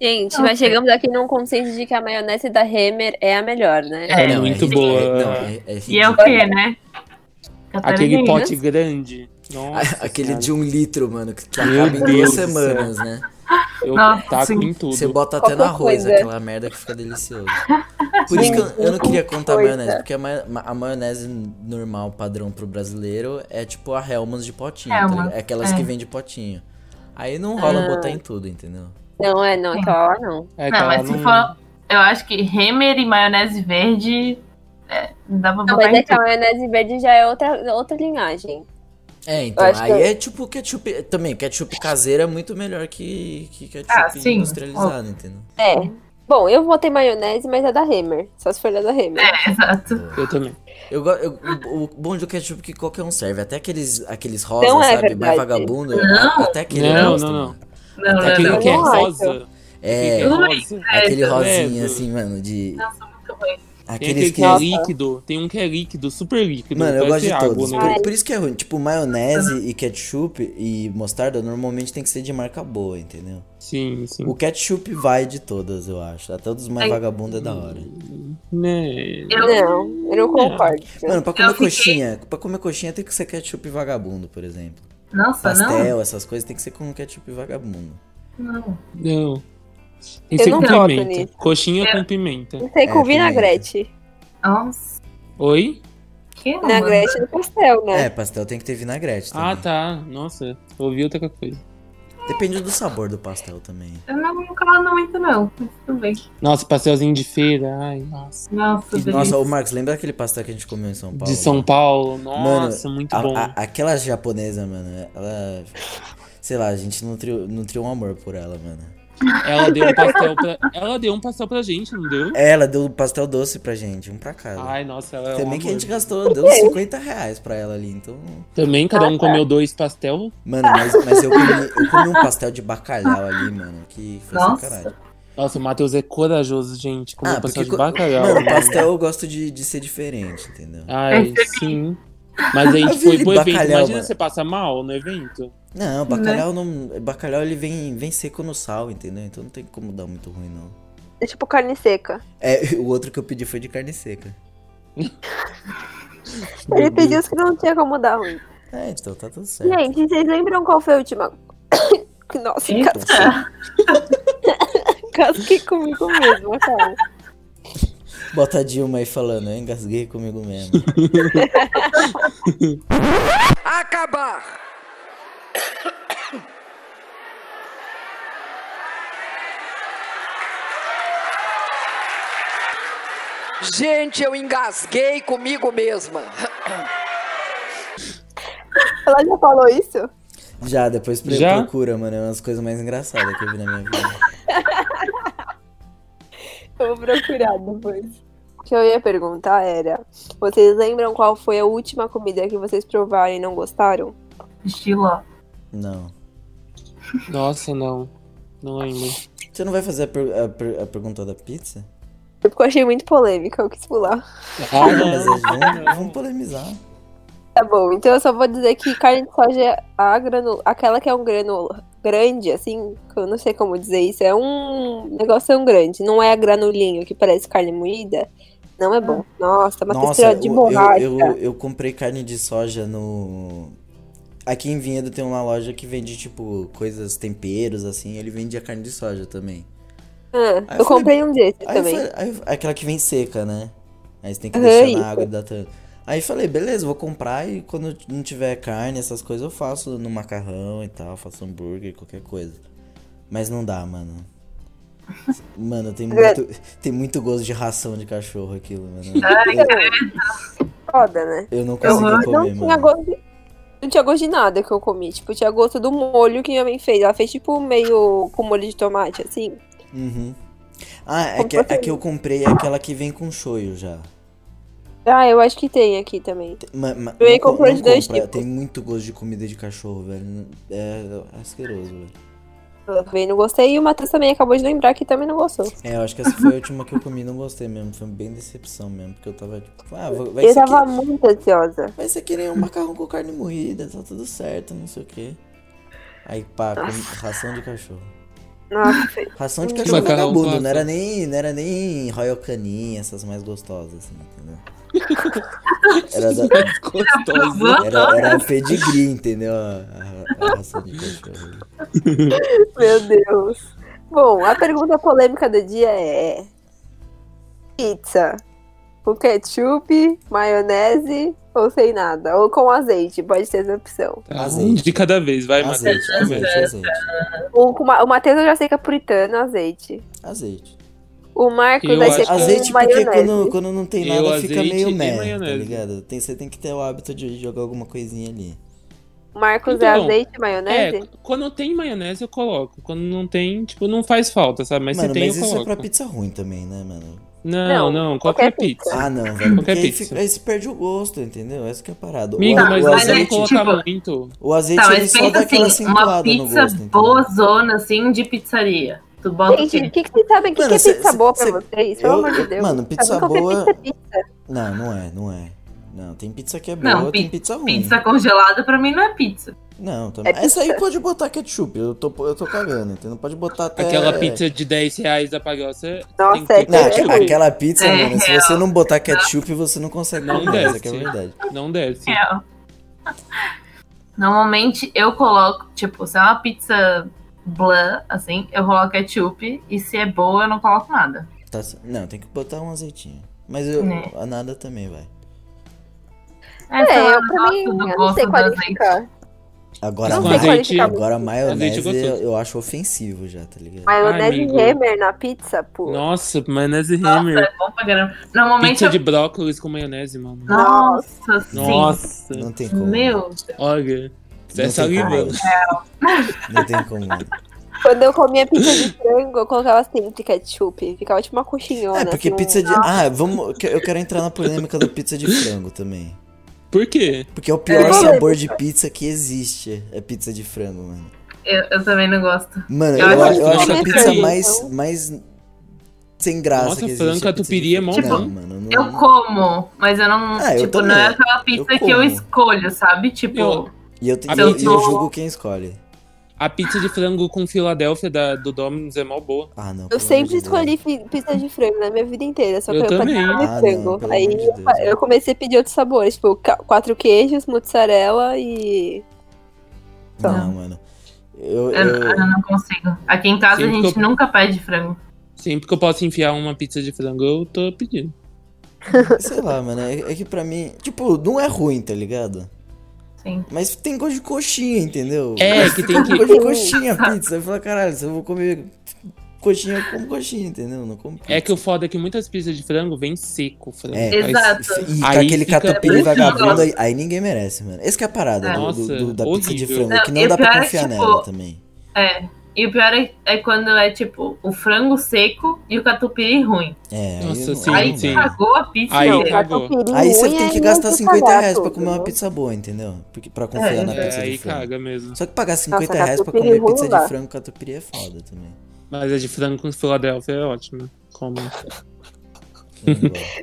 Gente, mas chegamos aqui num consenso de que a maionese da Hemer é a melhor, né? É É, muito ri- boa. É, não, é, é E é o quê, né? Aquele pote grande. Nossa, Aquele senhora. de um litro, mano, que, que acaba em duas céu. semanas, né? Eu Nossa, taco sim. em tudo. Você bota até no Qualquer arroz, coisa. aquela merda que fica delicioso. Por isso que eu, eu não queria contar a Coisa. maionese, porque a, ma- a maionese normal, padrão pro brasileiro, é tipo a Hellmann's de potinho, tá? É aquelas é. que vem de potinho. Aí não rola Ah. botar em tudo, entendeu? Não, é, não, aquela lá não. É, Não, mas se for. Eu acho que Hammer e maionese verde. É, dá pra Não, botar mas é que a maionese verde já é outra, outra linhagem. É, então, aí que- é tipo ketchup. Também, ketchup caseiro é muito melhor que, que ketchup Ah, industrializado, entendeu? É. Bom, eu votei maionese, mas é da Hammer. Só se for da Hammer. É, exato. Eu também. Eu, eu, o bom do ketchup é que qualquer um serve. Até aqueles, aqueles rosas, Não é sabe? verdade. Mais vagabundo. Não. Até aquele Não, gosto, não, não. Não, não, Aquele não. que é não acho. rosa. É, é rosa. aquele rosinha, assim, mano, de... Nossa, muito ruim. Tem Aqueles aquele que... que é Nossa. líquido. Tem um que é líquido, super líquido. Mano, eu gosto de água, todos. né? Por, por isso que é ruim. Tipo, maionese e ketchup e mostarda normalmente tem que ser de marca boa, entendeu? Sim, sim. O ketchup vai de todas, eu acho. Até dos mais Ai. vagabundos é da hora. Né? Eu, Não, eu não concordo. Mano, pra comer fiquei- coxinha, pra comer coxinha tem que ser ketchup vagabundo, por exemplo. Nossa, Pastel, essas coisas tem que ser com ketchup vagabundo. não. Não. Não. Tem não com voto pimenta. nisso. Coxinha com pimenta. Não sei, com É, vinagrete. Nossa. Oi? Que Vinagrete no pastel, né? É, pastel tem que ter vinagrete também. Ah, tá. Nossa, ouvi outra coisa. Depende do sabor do pastel também. Eu não, nunca mando muito, não. Mas tudo bem. Nossa, pastelzinho de feira. Ai, nossa. Nossa. Nossa, ô Marcos, lembra aquele pastel que a gente comeu em São Paulo? De São Paulo. Nossa, Mano, muito a- bom. a- aquela japonesa, mano, ela. Sei lá, a gente nutriu, nutriu um amor por ela, mano. Ela deu um pastel pra. Ela deu um pastel pra gente, não deu? É, Ela deu um pastel doce pra gente, um pra cada. Ai, nossa, ela é um Também que a gente gastou, deu uns 50 reais pra ela ali, então. Também, cada Ah, um tá. comeu dois pastel. Mano, mas, mas eu, comi, eu comi um pastel de bacalhau ali, mano, que foi Nossa. sacanagem. Nossa, o Matheus é corajoso, gente. Comeu Ah, pastel porque. de bacalhau. Mano, pastel eu gosto de, de ser diferente, entendeu? Ai, sim. Mas a gente foi pro evento. Imagina mano. você passa mal no evento. Não, bacalhau não. Bacalhau ele vem, vem seco no sal, entendeu? Então não tem como dar muito ruim, não. É tipo carne seca. É, o outro que eu pedi foi de carne seca. Ele pediu os que não tinha como dar ruim. É, então tá tudo certo. Gente, vocês lembram qual foi a última. Nossa, Eita. cas- casquei comigo mesmo, cara. Bota a Dilma aí falando, eu engasguei comigo mesmo. acabar. Gente, eu engasguei comigo mesma. Ela já falou isso? Já, depois Já? procura, mano. É uma das coisas mais engraçadas que eu vi na minha vida. Eu vou procurar depois. O que eu ia perguntar era: vocês lembram qual foi a última comida que vocês provaram e não gostaram? Estilo. Não. Nossa, não. Não lembro. Você não vai fazer a, per- a per- a pergunta da pizza? Porque eu achei muito polêmica, eu quis pular. Ah, Mas não. vamos, vamos polemizar. Tá bom, então eu só vou dizer que carne de soja, é a granu... aquela que é um grano grande, assim, eu não sei como dizer isso, é um negócio grande, não é a granulinho que parece carne moída. Não é bom. Nossa, uma Nossa, textura de borracha. eu, eu, eu comprei carne de soja no. Aqui em Vinhedo tem uma loja que vende, tipo, coisas, temperos, assim. Ele vende a carne de soja também. Ah, eu eu falei- comprei um eu também. falei- aí aquela que vem seca, né? Aí você tem que Aham, deixar isso. na água e dar tanto. Aí falei, beleza, vou comprar e quando não tiver carne, essas coisas, eu faço no macarrão e tal, faço hambúrguer, qualquer coisa. Mas não dá, mano. Mano, tem muito, tem muito gosto de ração de cachorro aquilo, mano. Foda, né? Eu não Eu consegui não comer, tinha mano. gosto de... Não tinha gosto de nada que eu comi. Tipo, tinha gosto do molho que minha mãe fez. Ela fez, tipo, meio com molho de tomate, assim. Uhum. Ah, é que, a você- que eu comprei é aquela que vem com shoyu já. Ah, eu acho que tem aqui também. Eu ia não co- comprar não de dois compra, tipos. Tem muito gosto de comida de cachorro, velho. É asqueroso, velho. Eu também não gostei. E o Matheus também acabou de lembrar que também não gostou. É, eu acho que essa foi a última que eu comi e não gostei mesmo. Foi bem decepção mesmo, porque eu tava tipo, ah, vai Eu ser, tava que, muito ansiosa. vai ser que nem um macarrão com carne moída, tá tudo certo, não sei o quê. Aí pá, ração de cachorro. Nossa, Ração de cachorro vagabundo, não era nem, não era nem Royal Canin, essas mais gostosas, assim, entendeu? Era, da, Gostosa. era, era o pedigree, entendeu? A, a- a raça de cachorro. Meu Deus. Bom, a pergunta polêmica do dia é: pizza com ketchup, maionese ou sem nada? Ou com azeite? Pode ser essa opção. Um Azeite. de cada vez, vai, Matheus. Azeite, azeite, azeite. O, o Matheus eu já sei que é puritano, azeite. Azeite. O Marcos Eu vai ser com Azeite porque maionese. quando, quando não tem Eu, nada fica azeite meio meh, tá ligado? Tem, você tem que ter o hábito de jogar alguma coisinha ali. O Marcos é Então, azeite e maionese? É, quando tem maionese eu coloco. Quando não tem, tipo, não faz falta, sabe? Mas mano, se tem, mas eu isso é coloco. é pra pizza ruim também, né, mano? Não, Não, não, qualquer, qualquer pizza. Ah, não, velho. Porque Qualquer aí, pizza. fica, aí se perde o gosto, entendeu? Essa que é a parada. O, Amigo, o não mas pra azeite, colocar tipo- muito. o azeite Tá, ele só dá aquela assim, uma acentuada no pizza gosto, boazona, assim, de pizzaria. Tu bota o Gente, o que, que vocês sabem? O que, Mano, que é cê- pizza cê- boa pra cê- vocês? Pelo eu- amor de eu- Deus. mano, pizza boa- Pizza, é pizza. Não, não é, não é. Não, tem pizza que é boa, Não, tem pi- pizza ruim. Pizza congelada pra mim não é pizza. Não, também. É Essa aí pode botar ketchup, eu tô, eu tô cagando, entendeu? Pode botar até... Aquela pizza de 10 reais da Pagossa. Nossa, tem que é ter Não, É aquela pizza, É mano, se real. você não botar ketchup, você não consegue Não comer, desce. essa que é a verdade. Não desce. É. Normalmente eu coloco, tipo, se é uma pizza blá, assim, eu coloco ketchup. E se é boa, eu não coloco nada. Tá não, tem que botar um azeitinho. Mas eu, Né. a nada também vai. É, É, eu pra mim, eu não sei azeite. qualificar. Agora, Não sei ma- qualificar agora Azeite maionese eu, eu acho ofensivo já, tá ligado? Maionese. Hammer na pizza, pô. Nossa, maionese Nossa, Hammer. é bom pra caramba. Normalmente Pizza eu... de brócolis com maionese, mano. Nossa, sim. Nossa. Não tem como. Meu, Olha. Você é Não tem salivando. como. Não tem como. Quando eu comia pizza de frango, eu colocava sempre ketchup. Ficava tipo uma coxinhona. É, porque assim, pizza de. Ah, vamos. Eu quero entrar na polêmica da pizza de frango também. Por quê? Porque é o pior É. sabor de pizza que existe. É pizza de frango, mano. eu, eu também não gosto. Mano, Eu eu, acho eu acho a que pizza é mais, mais sem graça Nossa, que existe. frango a pizza de catupiry é mó. Não, mano. Não... Eu como, mas eu não. Ah, eu tipo, não é aquela pizza Eu que eu escolho, sabe? Tipo. E eu, A e eu, pizza- e eu julgo quem escolhe. A pizza de frango com Filadélfia da, do Domino's é mó boa. Ah, não. Eu sempre de Deus. escolhi fi- pizza de frango na minha vida inteira, só que Eu eu, também. de Ah, não, frango. pelo Aí de eu, Deus, eu comecei a pedir outros sabores, tipo quatro queijos, mozzarella e. Não, mano. Eu, Eu, eu- eu não consigo. Aqui em casa Sim, a gente eu- nunca pede frango. Sempre que eu posso enfiar uma pizza de frango, eu tô pedindo. Sei lá, mano. É, é que pra mim. Tipo, não é ruim, tá ligado? Sim. Mas tem gosto de coxinha, entendeu? É, que tem Tem que. gosto de coxinha a pizza. Eu falo, caralho, se eu vou comer coxinha, eu como coxinha, entendeu? Não como pizza. É que o foda é que muitas pizzas de frango vem seco frango. É. Aí- Exato. E com Aí aquele fica catupiry vagabundo, aí, aí ninguém merece, mano. Esse que é a parada É. do- do- Nossa, do- da pizza de horrível. frango, que Não, não e dá pra é, confiar tipo, nela também. É. E o pior é, é quando é tipo o frango seco e o catupiry ruim. É, Nossa, sim, aí Aí sim. cagou a pizza. Aí cagou. Catupiry Aí você tem que é gastar muito 50 cagar reais pra comer uma né? pizza boa, entendeu? Porque, pra confiar É, na É, pizza aí de frango. caga mesmo. Só que pagar 50 Nossa, reais pra comer pizza de frango catupiry é foda também. Mas a de frango com Filadélfia é ótima. Como?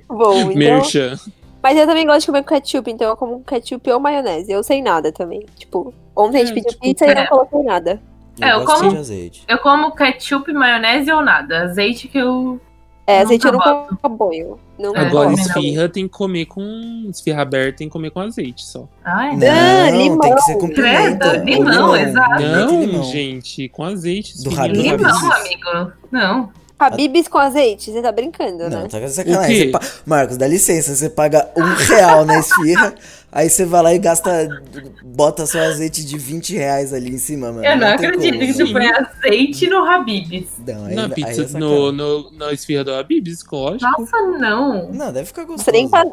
Bom, então. Merchan. Mas eu também gosto de comer com ketchup, então eu como com ketchup ou maionese. Eu sem nada também. Tipo, ontem a gente É, pediu tipo, pizza e eu não é. coloquei nada. É, eu como- de azeite. Eu como ketchup, maionese ou nada. Azeite que eu. É, azeite eu nunca ponho. Não É, Agora, come, não. esfirra tem que comer com. Esfirra aberta tem que comer com azeite só. Ai, Não, Ah, tem limão. que ser com pimenta. Credo, ou limão, exato. Não, limão. gente, com azeite. Do no limão, amigo. Não. Habibs com azeite, você tá brincando, Não, né? tá com sacanagem. Pa- Marcos, dá licença, você paga um real na esfirra, aí você vai lá e gasta, bota seu azeite de 20 reais ali em cima, mano. eu não tem acredito como, que você põe azeite no Habib's. Não, aí, Na aí pizza, é no, no, na esfirra do Habib's, lógico. Nossa, não. Não, deve ficar gostoso. Você nem pa-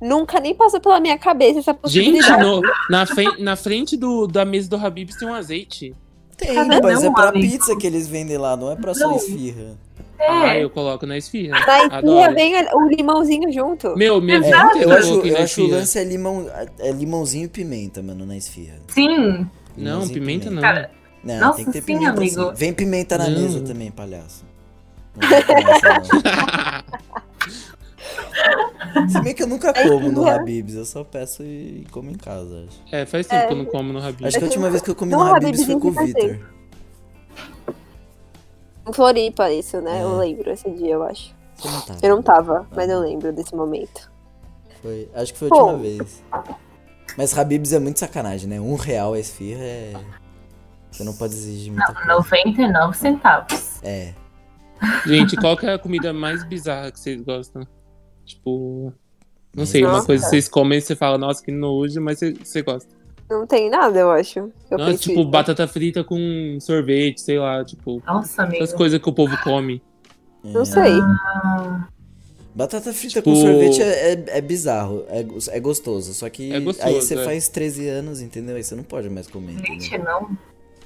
Nunca nem passou pela minha cabeça essa Gente, possibilidade. no- na, fe- na frente do, da mesa do Habib's tem um azeite. Tem, Cada mas é um, pra amigo. pizza que eles vendem lá, não é pra só Não. esfirra. Ah, É. eu coloco na esfirra. Na esfirra vem a- o limãozinho junto. Meu, minha É, vida eu eu acho, eu acho o lance é, limão, é limãozinho e pimenta, mano, na esfirra. Sim. Não, Limãozinho e pimenta não. Cara, Não, Nossa, tem que ter sim, pimenta amigo. sim. Vem pimenta na Não. mesa também, palhaço. Não. Se bem que eu nunca como no Habib's, eu só peço e como em casa, acho. É, faz tempo É. que eu não como no Habib's. Acho que a última vez que eu comi No no Habib's Habib's foi com o Vitor. Em Floripa, isso, né? É. Eu lembro esse dia, eu acho. Você não tava. Eu não tava, mas eu lembro desse momento. Foi. Acho que foi a Pô. última vez. Mas Habibs é muito sacanagem, né? Um real a esfirra é. Você não pode exigir muita coisa. 99 centavos. É. Gente, qual que é a comida mais bizarra que vocês gostam? Tipo. Não sei, uma Nossa. coisa que vocês comem e você fala, nossa, que nojo, mas você, você gosta. Não tem nada, eu acho. Eu tipo, isso. batata frita com sorvete, sei lá, tipo. Nossa, amigo. Essas coisas que o povo come. Não É. sei. Batata frita Tipo- com sorvete é, é, é bizarro, é, é gostoso. Só que É gostoso, aí você é. faz 13 anos, entendeu? Aí você não pode mais comer, Gente, entendeu? não.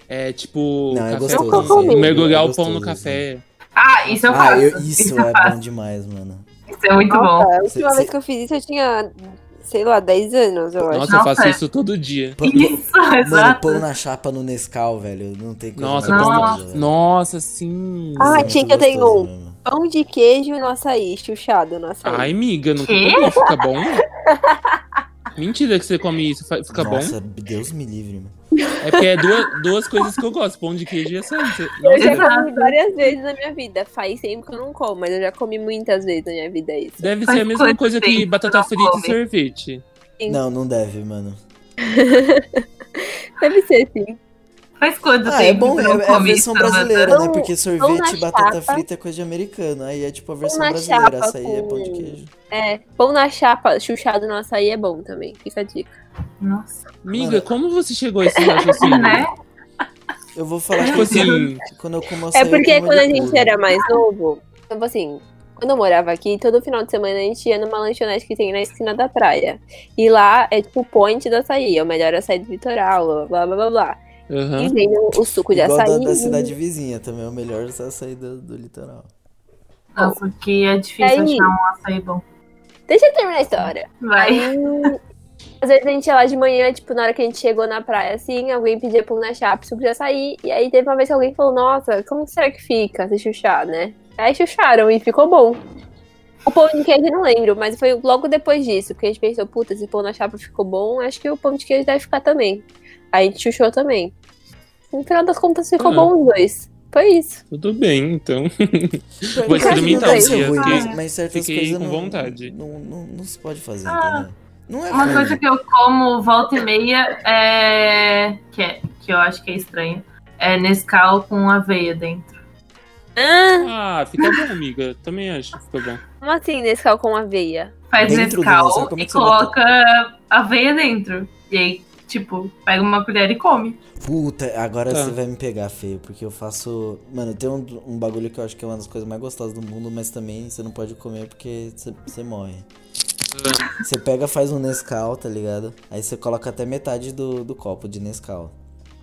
É tipo. Não, é gostoso. assim, mergulhar é o pão no café. Ah, isso eu Ah, faço. eu- isso eu é faço. bom demais, mano. Isso é muito bom. Nossa, a última Cê- vez cê- que eu fiz isso eu tinha, sei lá, 10 anos, eu acho. Nossa, eu Nossa, faço isso todo dia. Pão- Isso, Mano, exato. pão na chapa no Nescau, velho. Não tem coisa Nossa, velho. Nossa, sim. Ah, é tinha que eu tenho um. mano. Pão de queijo no açaí, chuchado no açaí. Ai, miga, não fica bom? Mentira que você come isso, fica bom? Nossa, Deus me livre, mano. É porque é duas, duas coisas que eu gosto, pão de queijo e açaí. Você- Eu já comi várias vezes na minha vida. Faz tempo que eu não como, mas eu já comi muitas vezes na minha vida isso. Deve Faz ser a mesma coisa que batata frita e come? sorvete. Sim. Não, não deve, mano. Deve ser, sim. Faz quanto Ah, tempo é bom, que é, é a versão brasileira, né? Porque sorvete na e batata chapa. frita é coisa de americano. Aí é tipo a versão brasileira. Açaí é pão de com- queijo. É, pão na chapa, chuchado no açaí é bom também. Fica a dica. Nossa, Miga, Mano. como você chegou a esse raciocínio? né? Eu vou falar Tipo assim, quando eu como açaí. É porque quando a gente era mais novo, tipo assim, quando eu morava aqui, todo final de semana a gente ia numa lanchonete que tem na esquina da praia. E lá é tipo o point do açaí, é o melhor açaí do litoral, blá blá blá blá. E aham. vem o, o suco de Igual da, açaí. da cidade vizinha também, é o melhor açaí do, do litoral. Nossa, que é difícil Aí- achar um açaí bom. Deixa eu terminar a história. Vai. Aí, às vezes a gente ia lá de manhã, tipo, na hora que a gente chegou na praia, assim, alguém pedia pão na chapa, suco de açaí. E aí teve uma vez que alguém falou, nossa, como será que fica se chuchar, né? Aí chucharam e ficou bom. O pão de queijo eu não lembro, mas foi logo depois disso, que a gente pensou, puta, se o pão na chapa ficou bom, acho que o pão de queijo deve ficar também. Aí a gente chuchou também. No final das contas ficou Ah. bom os dois. Foi isso. Tudo bem, então. Vou ser ruim, fiquei- mas, certas fiquei coisas com não, vontade. Não, não, não se pode fazer, Ah. entendeu? Não é Uma coisa que eu como volta e meia é. Que, é, que eu acho que é estranho. É Nescau com aveia dentro. Ah, Ah, fica bom, amiga. Também acho que fica bom. como assim, nesse cal com aveia? Faz Dentro Nescau Nescau, é e você bota? coloca aveia dentro. E aí, tipo, pega uma colher e come. Puta, agora Tá. você vai me pegar feio, porque eu faço. Mano, tem um, um bagulho que eu acho que é uma das coisas mais gostosas do mundo, mas também você não pode comer porque você, morre. Você pega, faz um Nescau, tá ligado? Aí você coloca até metade do, do copo de Nescau.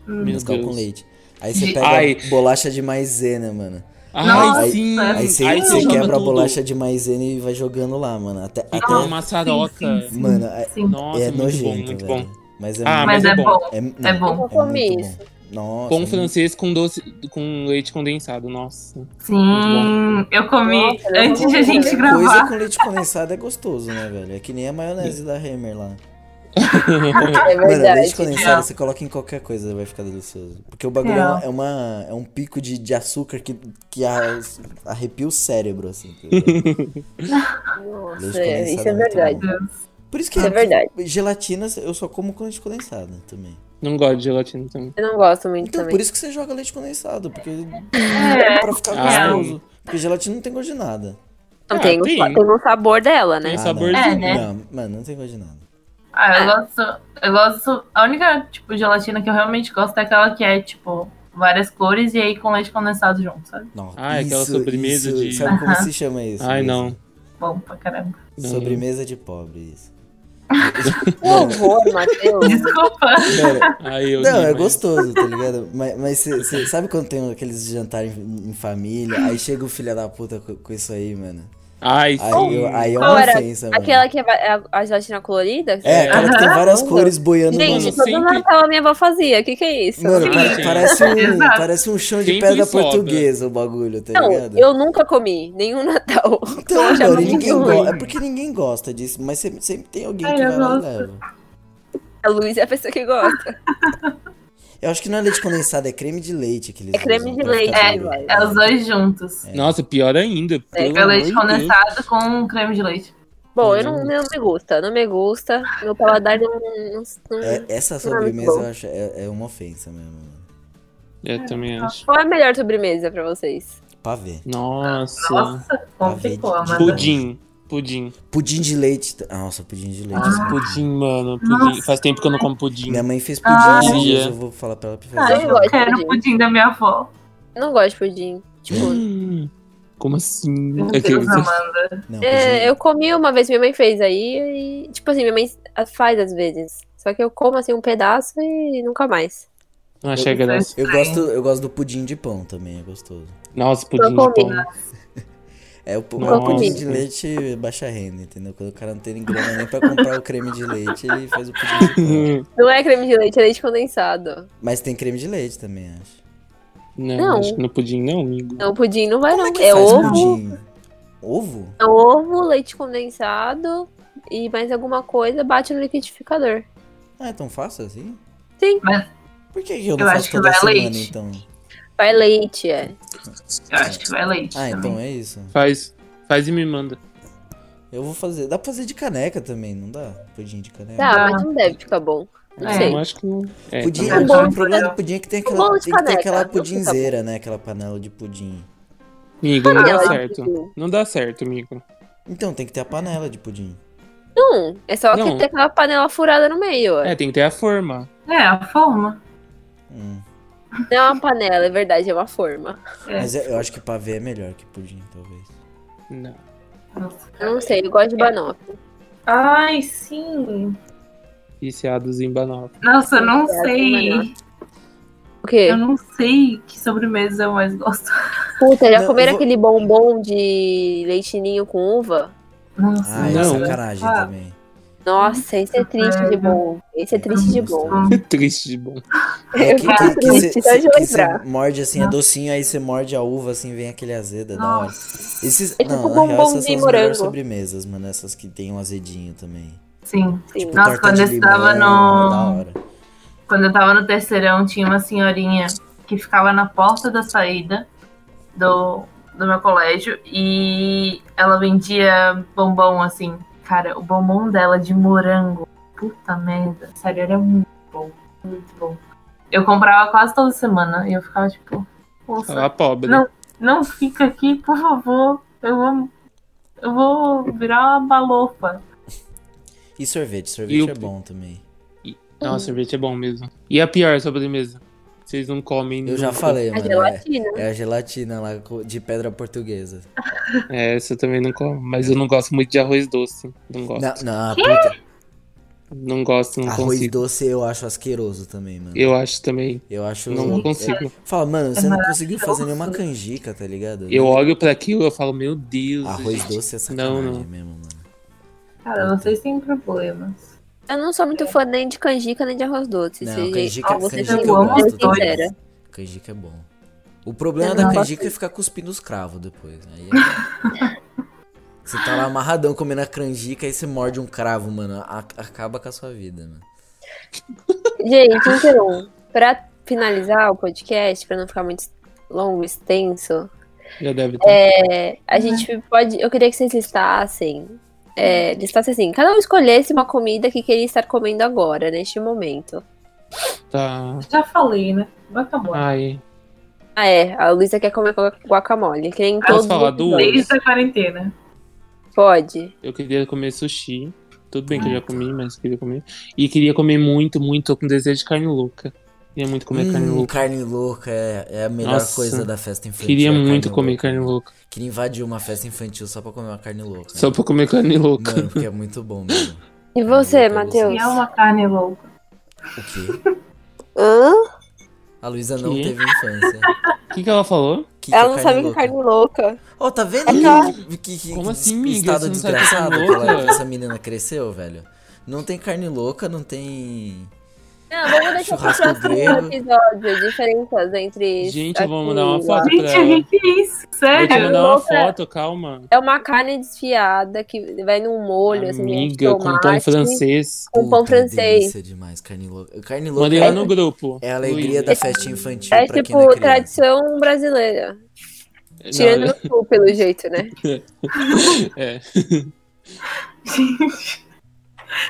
Meu Nescau com Deus. leite. Aí você pega Ai. bolacha de maisena, mano. Ai, Nossa, sim. Aí você, Aí você quebra a tudo. bolacha de maisena e vai jogando lá, mano. Até, até uma maçaroca. Sim, sim. Mano, é, Sim. Nossa, é muito nojento, bom, muito velho. bom. Mas é Ah, Mas, é, é bom. bom. É, não, É bom. Eu é comi muito isso. bom. Nossa, Pão muito- francês com doce, com leite condensado, nossa. Sim, eu comi Nossa, eu antes de a gente gravar. Coisa com leite condensado é gostoso, né, velho? É que nem a maionese da Hammer lá. É Mano, verdade. leite condensado Real. você coloca em qualquer coisa, vai ficar delicioso. Porque o bagulho é, é, uma- é um pico de, de açúcar que, que a- arrepia o cérebro, assim. tá? Nossa, é, isso é é verdade. Por isso que Isso é verdade. gelatina eu só como com leite condensado também. Não gosto de gelatina também. Eu não gosto muito Então, também. por isso que você joga leite condensado, porque É, pra ficar Ah. gostoso. Porque gelatina não tem gosto de nada. Não Ah, tem, o- tem. tem um sabor dela, né? Tem Ah, saborzinho. É, né? Não, mano, não tem gosto de nada. Ah, eu gosto. Eu gosto. A única, tipo, gelatina que eu realmente gosto é aquela que é, tipo, várias cores e aí com leite condensado junto, sabe? Não, Ah, é aquela isso- sobremesa isso- de- Sabe como Aham. se chama isso? Ai, mesmo? não. Bom pra caramba. Não. Sobremesa de pobre, isso. Horror, Matheus. Desculpa. Cara, Ai, eu não, é gostoso, tá ligado? Mas, mas cê, cê- sabe quando tem aqueles jantares em, em família, aí chega o filho da puta com, com isso aí, mano? Ai, Aí, sim. eu- aí é uma era? ofensa, mano. Aquela que é é a, a gelatina colorida? É, aquela que tem várias cores boiando Gente, Mano, todo sempre- Natal a minha avó fazia. O que, que é isso? Mano, Sim, pare- sim. parece, um, Exato. parece um chão de Sempre pedra sobra. portuguesa o bagulho, tá não, ligado? eu nunca comi nenhum Natal. Então, eu achava mano, muito ninguém ruim. É porque ninguém gosta disso, mas sempre, sempre tem alguém Ai, que eu vai lá e gosto. leva. A Luísa é a pessoa que gosta. Eu acho que não é leite condensado, é creme de leite que eles É creme de leite, É, é os dois juntos. Nossa, pior ainda. pelo É leite de Deus. condensado com creme de leite. Bom, eu não, não me gusta, não me gusta. Meu paladar não. não, não- É, essa Não, sobremesa bom. eu acho é, é uma ofensa mesmo. mano. Eu também acho. Qual é a melhor sobremesa pra vocês? Pavê. Nossa. Nossa, de- Amanda. Pudim. Pudim. Pudim de leite. Ah, Nossa, pudim de leite. Nossa, pudim, mano. Pudim. Nossa. Faz tempo que eu não como pudim. Minha mãe fez pudim Ah. eu vou falar pra ela pra Ah, fazer. eu eu gosto quero de o pudim da minha avó. Eu não gosto de pudim. Tipo, Hum, Como assim? Deus, Amanda. Não, é, pudim- eu comi uma vez, minha mãe fez aí, e, tipo assim, minha mãe faz às vezes. Só que eu como assim um pedaço e nunca mais. Não achei graça. eu, gosto, eu gosto do pudim de pão também, é gostoso. Nossa, pudim Eu de pão. É o, Nossa. pudim de leite baixa renda, entendeu? Quando o cara não tem grana nem pra comprar o creme de leite, ele faz o pudim de pão. Não é creme de leite, é leite condensado. Mas tem creme de leite também, acho. Não, Não. acho que no pudim não, amigo. Não, pudim não vai Como não. é que É faz ovo, pudim? Ovo? é ovo, leite condensado e mais alguma coisa, bate no liquidificador. Ah, é tão fácil assim? Sim. Mas Por que, que eu não Eu faço acho que toda vai semana, leite. então? Vai leite, é. eu acho que vai leite Ah, também. então é isso. Faz, faz e me manda. Eu vou fazer. Dá pra fazer de caneca também, não dá? Pudim de caneca. Tá, Dá. mas não deve ficar bom. Não É. sei. Eu acho que não. É, Pudim, tá é o problema do pudim é que tem aquela, tem que ter aquela pudinzeira, né? Aquela panela de pudim. Amigo, não dá certo. Não dá certo, amigo. Então, tem que ter a panela de pudim. Não, é só Não. que tem aquela panela furada no meio. É, É. tem que ter a forma. É, a forma. Hum. Não é uma panela, é verdade, é uma forma. É. Mas eu acho que pavê é melhor que pudim, talvez. Não. Nossa, Eu não sei, eu gosto de banoffee. Ai, sim. Viciados em banoffee. Nossa, eu não É, sei. O quê? Eu não sei que sobremesa eu mais gosto. Puta, já Não, comeram vou- aquele bombom de leitinho com uva? Nossa, Ah, é Não. sacanagem Ah. também. Nossa, esse é triste de bom. Esse é triste de bom. Triste de bom. É Eu que, que, que triste cê- só de que cê morde assim, é docinho, aí você morde a uva assim, vem aquele azeda, é da hora. Esses, É tipo não, bombom real, essas de são as morango. sobremesas, mano. Essas que tem um azedinho também. Sim. Sim. Tipo, Nossa, quando eu estava no- Da hora. Quando eu tava no terceirão, tinha uma senhorinha que ficava na porta da saída do, do meu colégio e ela vendia bombom assim. Cara, o bombom dela de morango. Puta merda. Sério, era muito bom. Muito bom. Eu comprava quase toda semana e eu ficava tipo, poxa, Ela pobre. Não. não fica aqui, por favor. Eu vou. Eu vou virar uma balofa. E sorvete, sorvete E o- é bom também. Nossa, sorvete é bom mesmo. E a pior sobremesa? Vocês não comem. Eu já falei, A mano. É, gelatina. é a gelatina lá de pedra portuguesa. É, essa eu também não como. Mas eu não gosto muito de arroz doce. Não gosto. Não, não, puta. Não gosto, não Arroz consigo. doce eu acho asqueroso também, mano. Eu acho também. Eu acho. Não consigo. Fala, mano, você não É conseguiu fazer nenhuma canjica, tá ligado? Eu olho pra aquilo e eu falo, meu Deus. Arroz gente. doce é sacanagem Não, não. mesmo, mano. Cara, vocês têm problemas. Eu não sou muito fã nem de canjica nem de arroz doce. Não, se- canjica, canjica gosto. dois. sincera. Canjica é bom. O problema Eu da canjica gosto. é ficar cuspindo os cravos depois. Aí é- Você tá lá amarradão comendo a canjica e você morde um cravo, mano. a- acaba com a sua vida, mano. Gente, então, pra finalizar o podcast, pra não ficar muito longo, extenso, Já deve ter. é, a gente pode. Eu queria que vocês listassem. É, listassem assim, cada um escolhesse uma comida que queria estar comendo agora, neste momento. Tá. Já falei, né? Acabar. Ai. Ah, é, a Luísa quer comer guac- guacamole. Que nem Posso todos falar duas? Desde a quarentena. Pode. Eu queria comer sushi. Tudo bem que eu já comi, mas queria comer. E queria comer muito, muito. Tô com desejo de carne louca. Queria muito comer carne Hum, louca. carne louca é, é a melhor Nossa. coisa da festa infantil. Queria é muito carne comer louca. carne louca. Queria invadir uma festa infantil só pra comer uma carne louca. Só pra comer carne louca. Mano, porque é muito bom mesmo. E você, é Matheus? E é uma carne louca. O quê? Hã? A Luísa não Que? teve infância. O que, que ela falou? Que que Ela é não sabe que é carne louca. Ô, tá vendo Aquela- que, que, que, Como que assim, estado que é desgraçado carne que, ela- que essa menina cresceu, velho? Não tem carne louca, não tem... Não, vamos deixar pro próximo episódio. Diferenças entre. Gente, eu vou mandar uma foto lá. pra Gente, o que é isso? Vou te Sério? mandar uma foto, calma. É uma carne desfiada que vai num molho, assim, Amiga, com pão francês. Com pão Puta, francês. delícia demais, carne louca. Carne louca Mandei é, lá no grupo. é a alegria Luísa. da festinha infantil É tipo é tradição brasileira. Tirando Não, no sul, pelo jeito, né? é.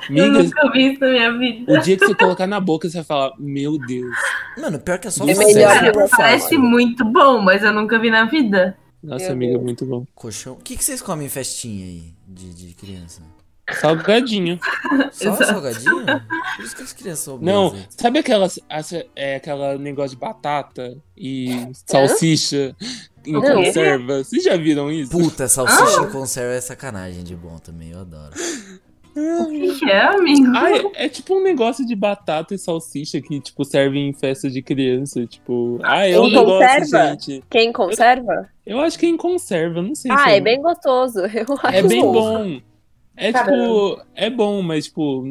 Eu Amiga, nunca vi isso na minha vida. o dia que você colocar na boca, você vai falar, meu Deus. Mano, pior que é só É você, você. Parece muito bom, mas eu nunca vi na vida. Nossa, Meu amiga, Deus. muito bom. Colchão. O que, que vocês comem em festinha aí de, de criança? Salgadinho. Só Exato. salgadinho? Por isso que as crianças são Não, sabe aquelas, as- é, aquela negócio de batata e salsicha em Não. conserva? Vocês já viram isso? Puta, salsicha em conserva é sacanagem de bom também, eu adoro. O que é, amigo? Ah, é, é tipo um negócio de batata e salsicha que, tipo, serve em festa de criança. Tipo, ah, é um Em negócio, conserva? gente. Quem conserva? Eu acho que é em conserva, não sei se Ah, é bem gostoso. Eu acho É bem bom. É tipo, é bom, mas tipo,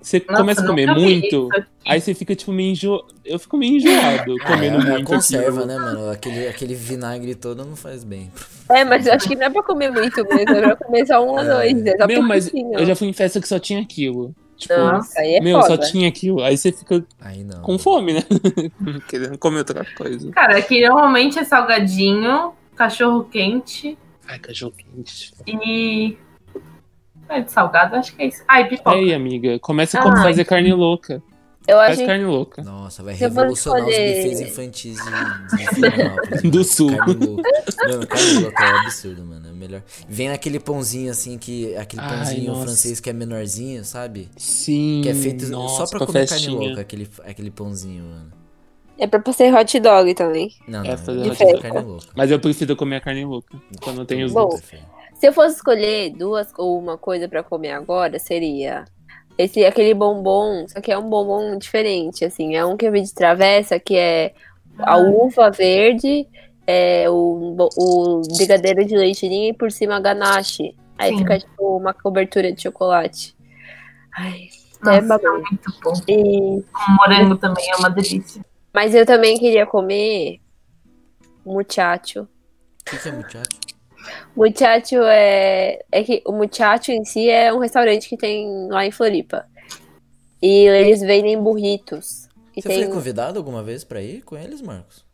você Nossa, começa a comer muito, aí você fica tipo meio enjo... Eu fico meio enjoado comendo é, é muito. conserva, aquilo. né, mano? Aquele, aquele vinagre todo não faz bem. É, mas eu acho que não é pra comer muito mesmo. É pra comer só um ou dois. É só Meu, mas eu já fui em festa que só tinha aquilo. Tipo, Nossa, aí é meu, foda. só tinha aquilo. Aí você fica Aí não. com fome, né? Querendo comer outra coisa. Cara, aqui normalmente é salgadinho, cachorro quente Ai, cachorro quente. e. É de salgado, acho que é isso. Ai, pipoca. Aí, amiga, começa a Ai. fazer carne louca. Eu Faz acho carne louca. Nossa, vai eu revolucionar os bufês infantis de, Do sul. Carne louca. Mano, carne louca é um absurdo, mano. É melhor. Vem naquele pãozinho assim, que aquele Ai, pãozinho nossa. francês que é menorzinho, sabe? Sim. Que é feito nossa, só pra comer carne festinha. louca, aquele, aquele pãozinho, mano. É pra ser hot dog também. Não, É, não, fazer eu hot prefiro dog. carne louca. Mas eu prefiro comer a carne louca. Quando tem os Bom. dois. Se eu fosse escolher duas ou uma coisa pra comer agora, seria esse aquele bombom, só que é um bombom diferente, assim, é um que eu vi de travessa, que é a uva verde, é o, o brigadeiro de leite ninho e por cima a ganache. Aí Sim. fica tipo uma cobertura de chocolate. Ai, Nossa, é é babado. muito bom. E- Com morango também é uma delícia. mas eu também queria comer muchacho. O que, que é muchacho? Muchacho é. É que o Muchacho em si é um restaurante que tem lá em Floripa. E eles vendem burritos. E Você tem. foi convidado alguma vez pra ir com eles, Marcos?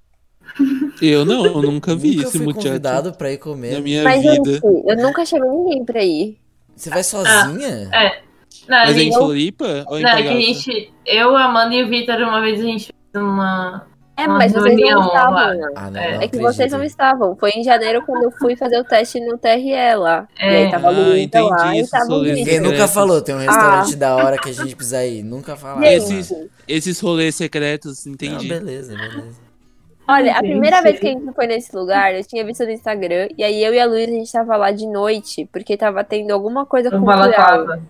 Eu não, eu nunca vi Nunca esse fui muchacho convidado pra ir comer. na minha Mas vida. enfim, eu nunca chamei ninguém pra ir. Você vai sozinha? É. Não, Mas é em gente, Floripa ou em não, é que a gente. Eu, a Amanda e o Vitor, uma vez a gente fez uma. É, Uma mas vocês não estavam. lá. lá. Ah, não, É. não É que vocês não estavam. Foi em janeiro quando eu fui fazer o teste no TRE lá. É. E aí tava Ah, Luísa lá entendi, e tava o nunca falou, tem um restaurante Ah. da hora que a gente precisa ir. Nunca falaram. Esses-. Esses rolês secretos, Não, entendi. beleza, beleza. Olha, a primeira vez que a gente foi nesse lugar, eu tinha visto no Instagram, e aí eu e a Luísa, a gente tava lá de noite, porque tava tendo alguma coisa Um cultural. balaclava.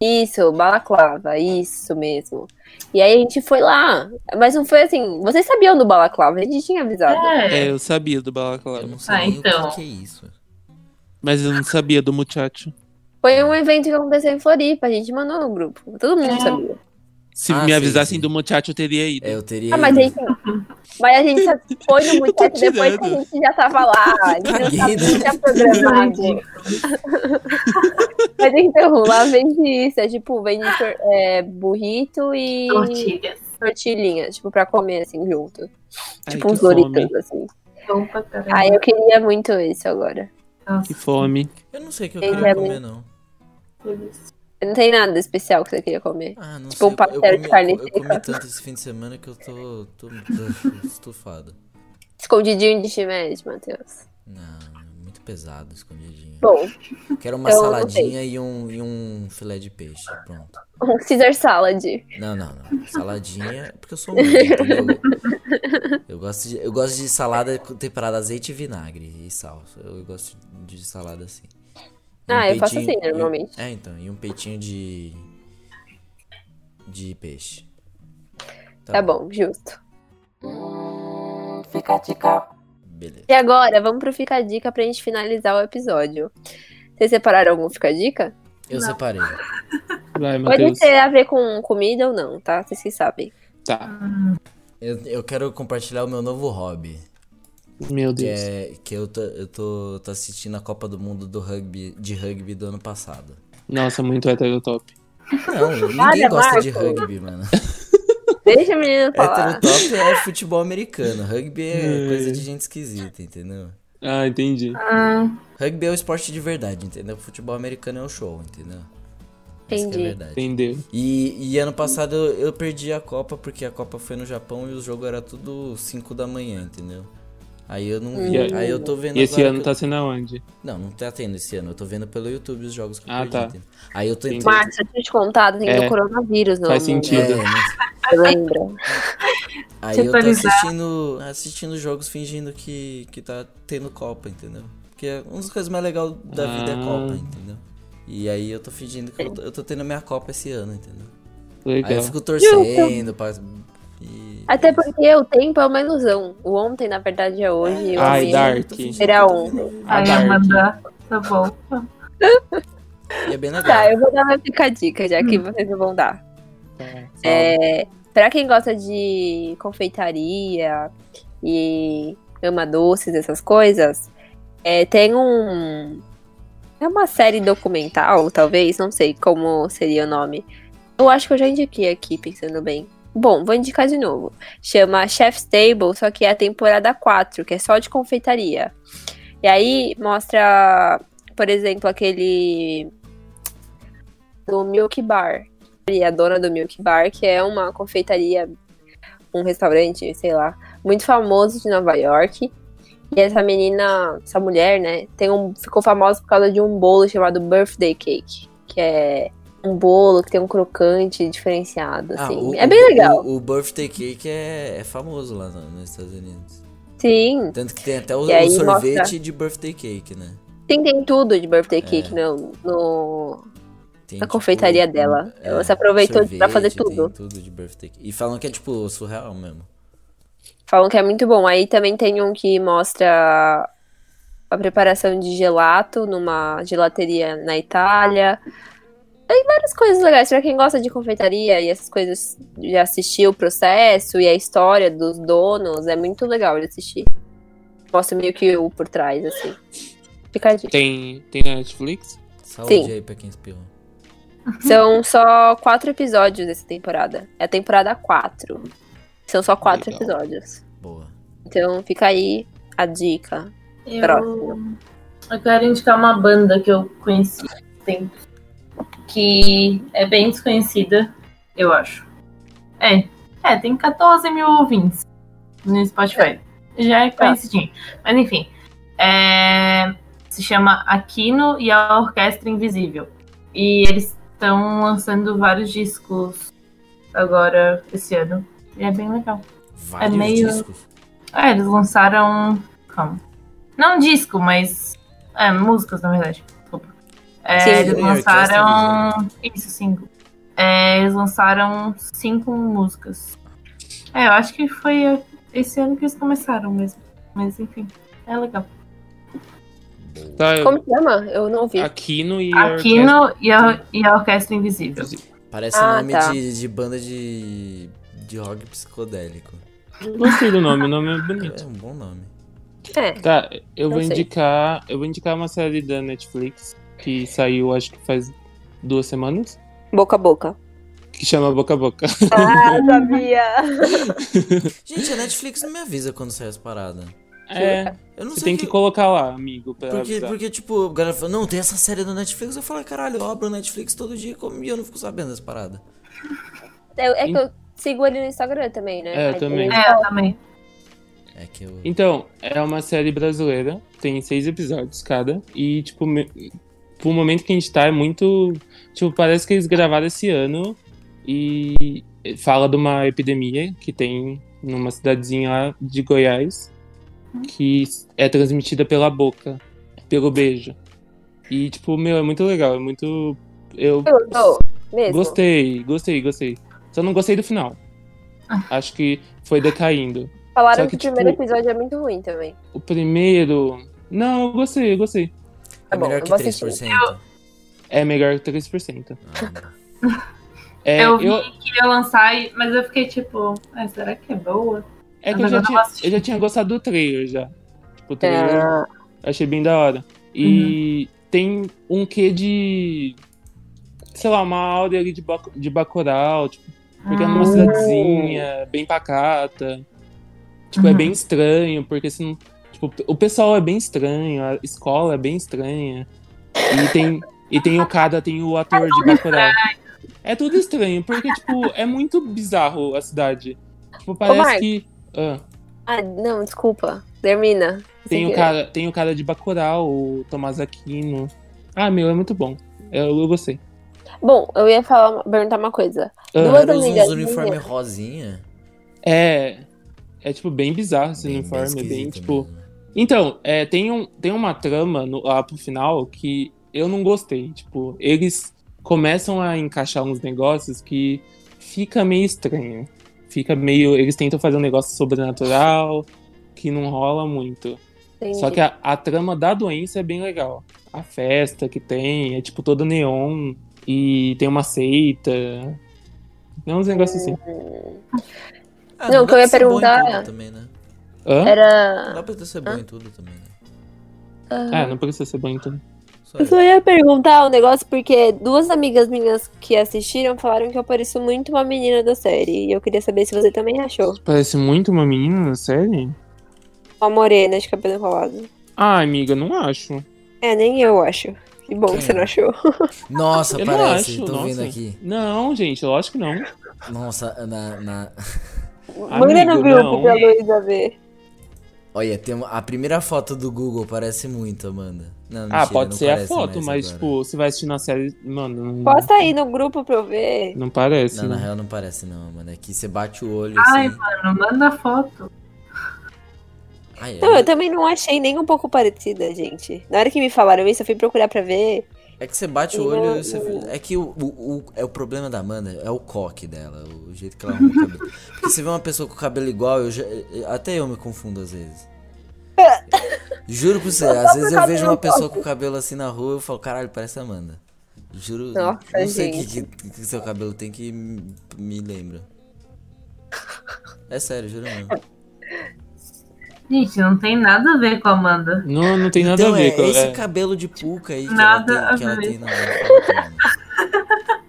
Isso, balaclava, isso mesmo. E aí a gente foi lá, mas não foi assim, vocês sabiam do balaclava, a gente tinha avisado. É, É. eu sabia do Eu balaclava. não sei Ah, então. o que, que é isso. Mas eu não sabia do muchacho. Foi um evento que aconteceu em Floripa, a gente mandou no grupo, todo mundo É. sabia. Se Ah, me sim, avisassem sim. do muchacho, eu teria ido. É, eu teria. Ah, mas ido. enfim. Mas a gente só foi no muchacho depois que a gente já tava lá. A gente Caguei, né? não tinha programado. Mas então, lá vende isso. É tipo, vende é, burrito e Tortilhas. tortilhinha, tipo, pra comer assim junto. Ai, tipo uns fome. Doritos, assim. Aí eu queria muito isso agora. Nossa, Que fome. Eu não sei o que eu Ele queria é comer, muito- não. delícia. Não tem nada especial que você queria comer. Ah, não Tipo sei. um pastel eu, de comi, carne eu, eu comi seca. tanto esse fim de semana que eu tô, tô, tô estufado. Escondidinho de shimeji, Matheus. Não, muito pesado, escondidinho. Bom, Quero uma eu não saladinha e um, e um filé de peixe. Pronto. um Caesar salad. Não, não, não. Saladinha, porque eu sou entendeu? Eu gosto, de, eu gosto de salada temperada azeite e vinagre e sal. Eu gosto de salada assim. Ah, eu faço assim, normalmente. É, então. E um peitinho de. de peixe. Tá bom, justo. Fica a dica. Beleza. E agora, vamos pro Fica a Dica pra gente finalizar o episódio. Vocês separaram algum Fica a Dica? Eu separei. Vai, Pode ter a ver com comida ou não, tá? Vocês que sabem. Tá. Eu, eu quero compartilhar o meu novo hobby. Meu Que Deus. é que eu tô, eu tô, tô assistindo a Copa do Mundo do rugby, de rugby do ano passado. Nossa, muito heterotop. Não, ninguém Olha, gosta de rugby, mano. Deixa o menino falar. Heterotop é futebol americano. Rugby é Hum. coisa de gente esquisita, entendeu? Ah, entendi. Ah, Rugby é o esporte de verdade, entendeu? Futebol americano é o show, entendeu? Isso que é Entendi. verdade. Entendeu? E, e ano passado eu, eu perdi a Copa porque a Copa foi no Japão e o jogo era tudo 5 da manhã, entendeu? Aí eu não vi. E- Aí eu tô vendo E esse agora ano que tá sendo aonde? Não, não tá tendo esse ano. Eu tô vendo pelo YouTube os jogos que eu Ah, perdi. tá. Aí eu tô Entendi. Marcos, eu tinha te contado, tem É. do coronavírus no Faz sentido. É, mas- lembra? Aí eu tô assistindo, assistindo jogos fingindo que, que tá tendo Copa, entendeu? Porque uma das coisas mais legais da vida é Ah. Copa, entendeu? E aí eu tô fingindo que eu tô, eu tô tendo minha Copa esse ano, entendeu? Legal. Aí eu fico torcendo pra. E... Até porque o tempo é uma ilusão. O ontem, na verdade, é hoje. e o Ai, amanhã Dark. Será ontem. A Aí Dark. Amanda, tá bom. E é bem legal. Tá, eu vou dar uma fica dica, já que vocês não vão dar. Fala. É, pra quem gosta de confeitaria e ama doces, essas coisas, é, tem um. É uma série documental, talvez, não sei como seria o nome. Eu acho que eu já indiquei aqui, pensando bem. Bom, vou indicar de novo. Chama Chef's Table, só que é a temporada 4, que é só de confeitaria. E aí mostra, por exemplo, aquele do Milk Bar, e a dona do Milk Bar, que é uma confeitaria, um restaurante, sei lá, muito famoso de Nova York. E essa menina, essa mulher, né, tem um, ficou famosa por causa de um bolo chamado Birthday Cake, que é um bolo que tem um crocante diferenciado, Ah, assim. o- é bem o- legal. O, o birthday cake é, é famoso lá no- nos Estados Unidos. Sim, Tanto que tem até o, o sorvete mostra- de birthday cake, né? tem, tem tudo de Birthday Cake no, no, Tem, na confeitaria dela. Ela se aproveitou pra fazer sorvete, tudo. Tudo de birthday cake. E falam que é tipo surreal mesmo. Falam que é muito bom. Aí também tem um que mostra a preparação de gelato numa gelateria na Itália. Tem várias coisas legais. Pra quem gosta de confeitaria e essas coisas, de assistir o processo e a história dos donos, é muito legal de assistir. Mostra meio que o por trás, assim. Fica a dica. Tem, tem na Netflix? Saúde Sim. aí pra quem espirrou. São só quatro episódios dessa temporada. É a temporada quatro. São só quatro Legal. episódios. Boa. Então fica aí a dica. Eu, Próximo. eu quero indicar uma banda que eu conheci tempo, que é bem desconhecida, eu acho. É, é, tem 14 mil ouvintes no Spotify. Já é conhecidinho. Mas enfim, é, se chama Aquino e a Orquestra Invisível. E eles estão lançando vários discos agora, esse ano. E é bem legal. Vários meio- discos. É, eles lançaram. Calma. Não disco, mas. É, músicas, na verdade. É, Sim. eles orquestra lançaram. Isso, cinco. É, eles lançaram cinco músicas. É, eu acho que foi esse ano que eles começaram mesmo. Mas enfim, é legal. Tá, eu- Como chama? Eu não ouvi. Aquino e a Aquino e a, e a Orquestra Invisível. Orquestra- Parece Ah, nome tá. de, de banda de, de rock psicodélico. Gostei do nome, o nome é bonito. É um bom nome. É. Tá, eu vou sei. indicar. Eu vou indicar uma série da Netflix que saiu acho que faz duas semanas. Boca a boca. Que chama Boca a Boca. Ah, sabia. Gente, a Netflix não me avisa quando sai as paradas. É. Eu não Você sei tem que colocar lá, amigo, pra Porque, avisar. porque, tipo, a galera fala, não, tem essa série do Netflix. Eu falo, caralho, eu abro o Netflix todo dia e eu não fico sabendo das paradas. É, é que eu sigo ele no Instagram também, né? É, eu Aí também. É, eu também. É que eu. Então, é uma série brasileira, tem seis episódios cada, e, tipo, me... pro momento que a gente tá, é muito. Tipo, parece que eles gravaram esse ano e fala de uma epidemia que tem numa cidadezinha lá de Goiás, que é transmitida pela boca, pelo beijo. E, tipo, meu, é muito legal, é muito. Eu? Mesmo? gostei, gostei, gostei. Só não gostei do final. Acho que foi decaindo. Falaram que, que, o primeiro tipo- episódio é muito ruim também. O primeiro. Não, eu gostei, eu gostei. É Tá bom, melhor eu que vou 3%. É melhor que 3%. Ah, É, eu vi eu, que ia lançar, e- mas eu fiquei tipo, ah, será que é boa? é que eu já, eu não tinha, eu já tinha gostado do trailer já. Tipo, o trailer É, achei bem da hora. E tem um quê de. Sei lá, uma áurea ali de, Bac- de Bacurau, tipo, porque é numa Hum. cidadezinha bem pacata. Tipo, é Uhum. bem estranho, porque assim. Tipo, o pessoal é bem estranho, a escola é bem estranha. E tem, E tem o cara, tem o ator de Bacurau. É tudo estranho, porque, tipo, é muito bizarro a cidade. Tipo, parece Marcos. que. ah, Ah, não, desculpa. Termina. tem, o cara, tem o cara de Bacurau, o Tomás Aquino. Ah, meu, é muito bom. Eu, eu gostei. Bom, eu ia falar, perguntar uma coisa. Ah, Duas uns amigas uniforme rosinha. é. É, tipo, bem bizarro esse Bem- bem uniforme. Bem, esquisito tipo. mesmo. Então, é, tem, um, tem uma trama no, lá pro final que eu não gostei. Tipo, eles começam a encaixar uns negócios que fica meio estranho. Fica meio. Eles tentam fazer um negócio sobrenatural que não rola muito. Entendi. Só que a, a trama da doença é bem legal. A festa que tem é tipo toda neon e tem uma seita. É uns negócios assim. Ah, Não, dá que eu ia perguntar- tudo Também, né? Hã? Não Era. dá pra ser bom em tudo também, né? Ah, não precisa ser bom então. Só Eu só ia perguntar um negócio porque duas amigas minhas que assistiram falaram que eu pareço muito uma menina da série. E eu queria saber se você também achou. Parece muito uma menina na série. Uma morena de cabelo enrolado. Ah, amiga, não acho. É, nem eu acho. Que bom Quem que você não é? achou. Nossa, Eu não parece. acho, Tô nossa. vendo aqui. Não, gente, lógico que não. Nossa, na, na... Manda no grupo não. pra Luísa ver. Olha, tem a primeira foto do Google parece muito, Amanda. Não, ah, mentira, pode não ser a foto, mas, agora. tipo, você vai assistir na série, mano, não, Posta aí no grupo pra eu ver. não parece. Não, na né? real não parece não, mano. É que você bate o olho Ai, assim. mano, manda foto. Ai, Não, é, eu também não achei nem um pouco parecida, gente. Na hora que me falaram isso, eu fui procurar pra ver. É que você bate o olho e você... É que o, o, o- é o problema da Amanda é o coque dela, o jeito que ela arruma o cabelo. Porque você vê uma pessoa com o cabelo igual, eu já- até eu me confundo às vezes. Juro pra você, às vezes eu vejo uma pessoa com o cabelo assim na rua e eu falo, caralho, parece a Amanda. Juro, Nossa, não sei o que, que, que seu cabelo tem que me, me lembra. É sério, juro mesmo. Gente, não tem nada a ver com a Amanda. Não, não tem nada então a ver é com esse é. cabelo de puca aí que Nada ela a tem, que ela ver. tem na.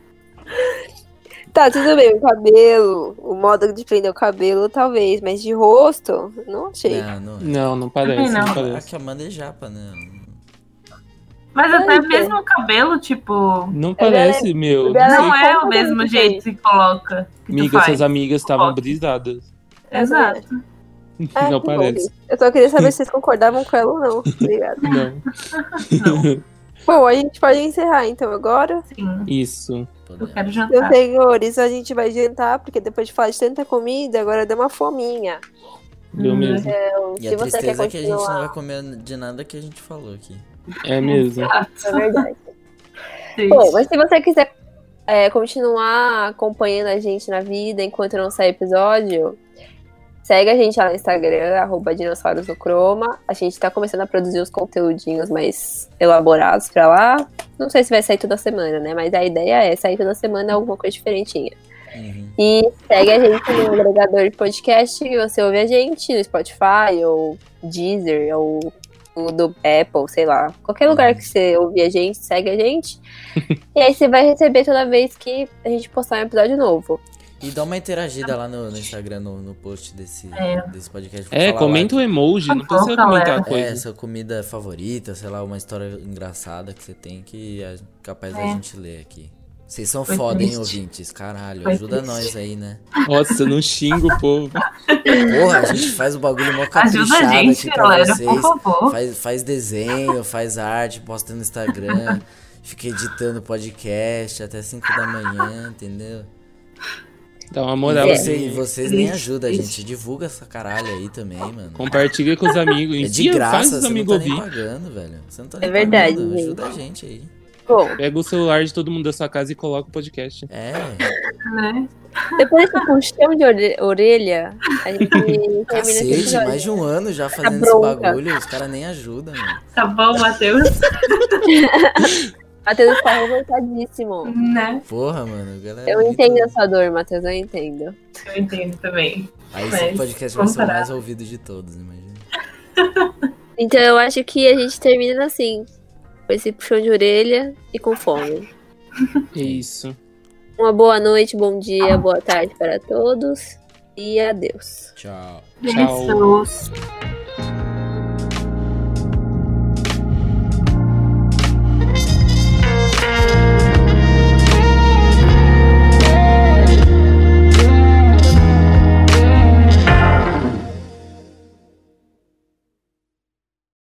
Tá, tudo bem, o cabelo, o modo de prender o cabelo, talvez, mas de rosto, não achei. Não, não. é. Não, não parece, não, não. Parece. que a Amanda é japa, né? Mas até mesmo o cabelo, tipo, Não parece, meu. ela Não é o mesmo jeito que coloca. Que Amiga, suas amigas estavam brisadas. Exato. Ah, não bom, parece. gente. Eu só queria saber se vocês concordavam com ela ou não. Obrigada. Não. Bom, a gente pode encerrar então agora. Sim. Isso. Eu quero Meus jantar. senhores, a gente vai jantar, porque depois de falar de tanta comida, agora deu uma fominha. Deu Hum. mesmo. Então, E se a você quer tristeza é que a gente não vai comer de nada que a gente falou aqui. É mesmo. é verdade. Triste. Bom, mas se você quiser é, continuar acompanhando a gente na vida enquanto não sai episódio, segue a gente lá no Instagram, arroba dinossauros no croma. A gente tá começando a produzir uns conteúdinhos mais elaborados pra lá. Não sei se vai sair toda semana, né? Mas a ideia é sair toda semana alguma coisa diferentinha. Uhum. E segue a gente no agregador de podcast que você ouve a gente, no Spotify, ou Deezer, ou do Apple, sei lá. Qualquer lugar que você ouvir a gente, segue a gente. e aí você vai receber toda vez que a gente postar um episódio novo. E dá uma interagida lá no, no Instagram, no, no post desse, É. desse podcast. É, comenta o lá emoji, não precisa comentar galera. a que- É, coisa. sua comida favorita, sei lá, uma história engraçada que você tem que é capaz da É. gente ler aqui. Vocês são Foi foda, hein, triste. ouvintes? Caralho, Foi ajuda triste. nós aí, né? Nossa, não xinga o povo. Porra, a gente faz o bagulho mó Ajuda caprichado a gente, aqui pra galera, vocês. por favor. Faz, faz desenho, faz arte, posta no Instagram, fica editando podcast até 5 da manhã, entendeu? Dá uma E, moral. É. você- e vocês nem ajudam a gente. Divulga essa caralho aí também, mano. Compartilha com os amigos. É de Enfia, faz graça, os você não amigos tá nem ouvir. pagando, velho. Você não tá É nem verdade, pagando. Ajuda a gente aí. Bom, Pega o celular de todo mundo da sua casa e coloca o podcast. É, Né? depois desse puxão de ore- orelha, a gente termina esse cacete, episódio. mais de um ano já fazendo esse bagulho, os caras nem ajudam, mano. Tá bom, Matheus? Matheus tá revoltadíssimo. né? Porra, mano, galera. Eu grita. entendo a sua dor, Matheus, eu entendo. Eu entendo também. Aí Mas, esse podcast vai ser o mais ouvido de todos, imagina. Então eu acho que a gente termina assim. Com esse puxão de orelha e com fome. Isso. Uma boa noite, bom dia, boa tarde para todos. E adeus. Tchau. Tchau. Beijos.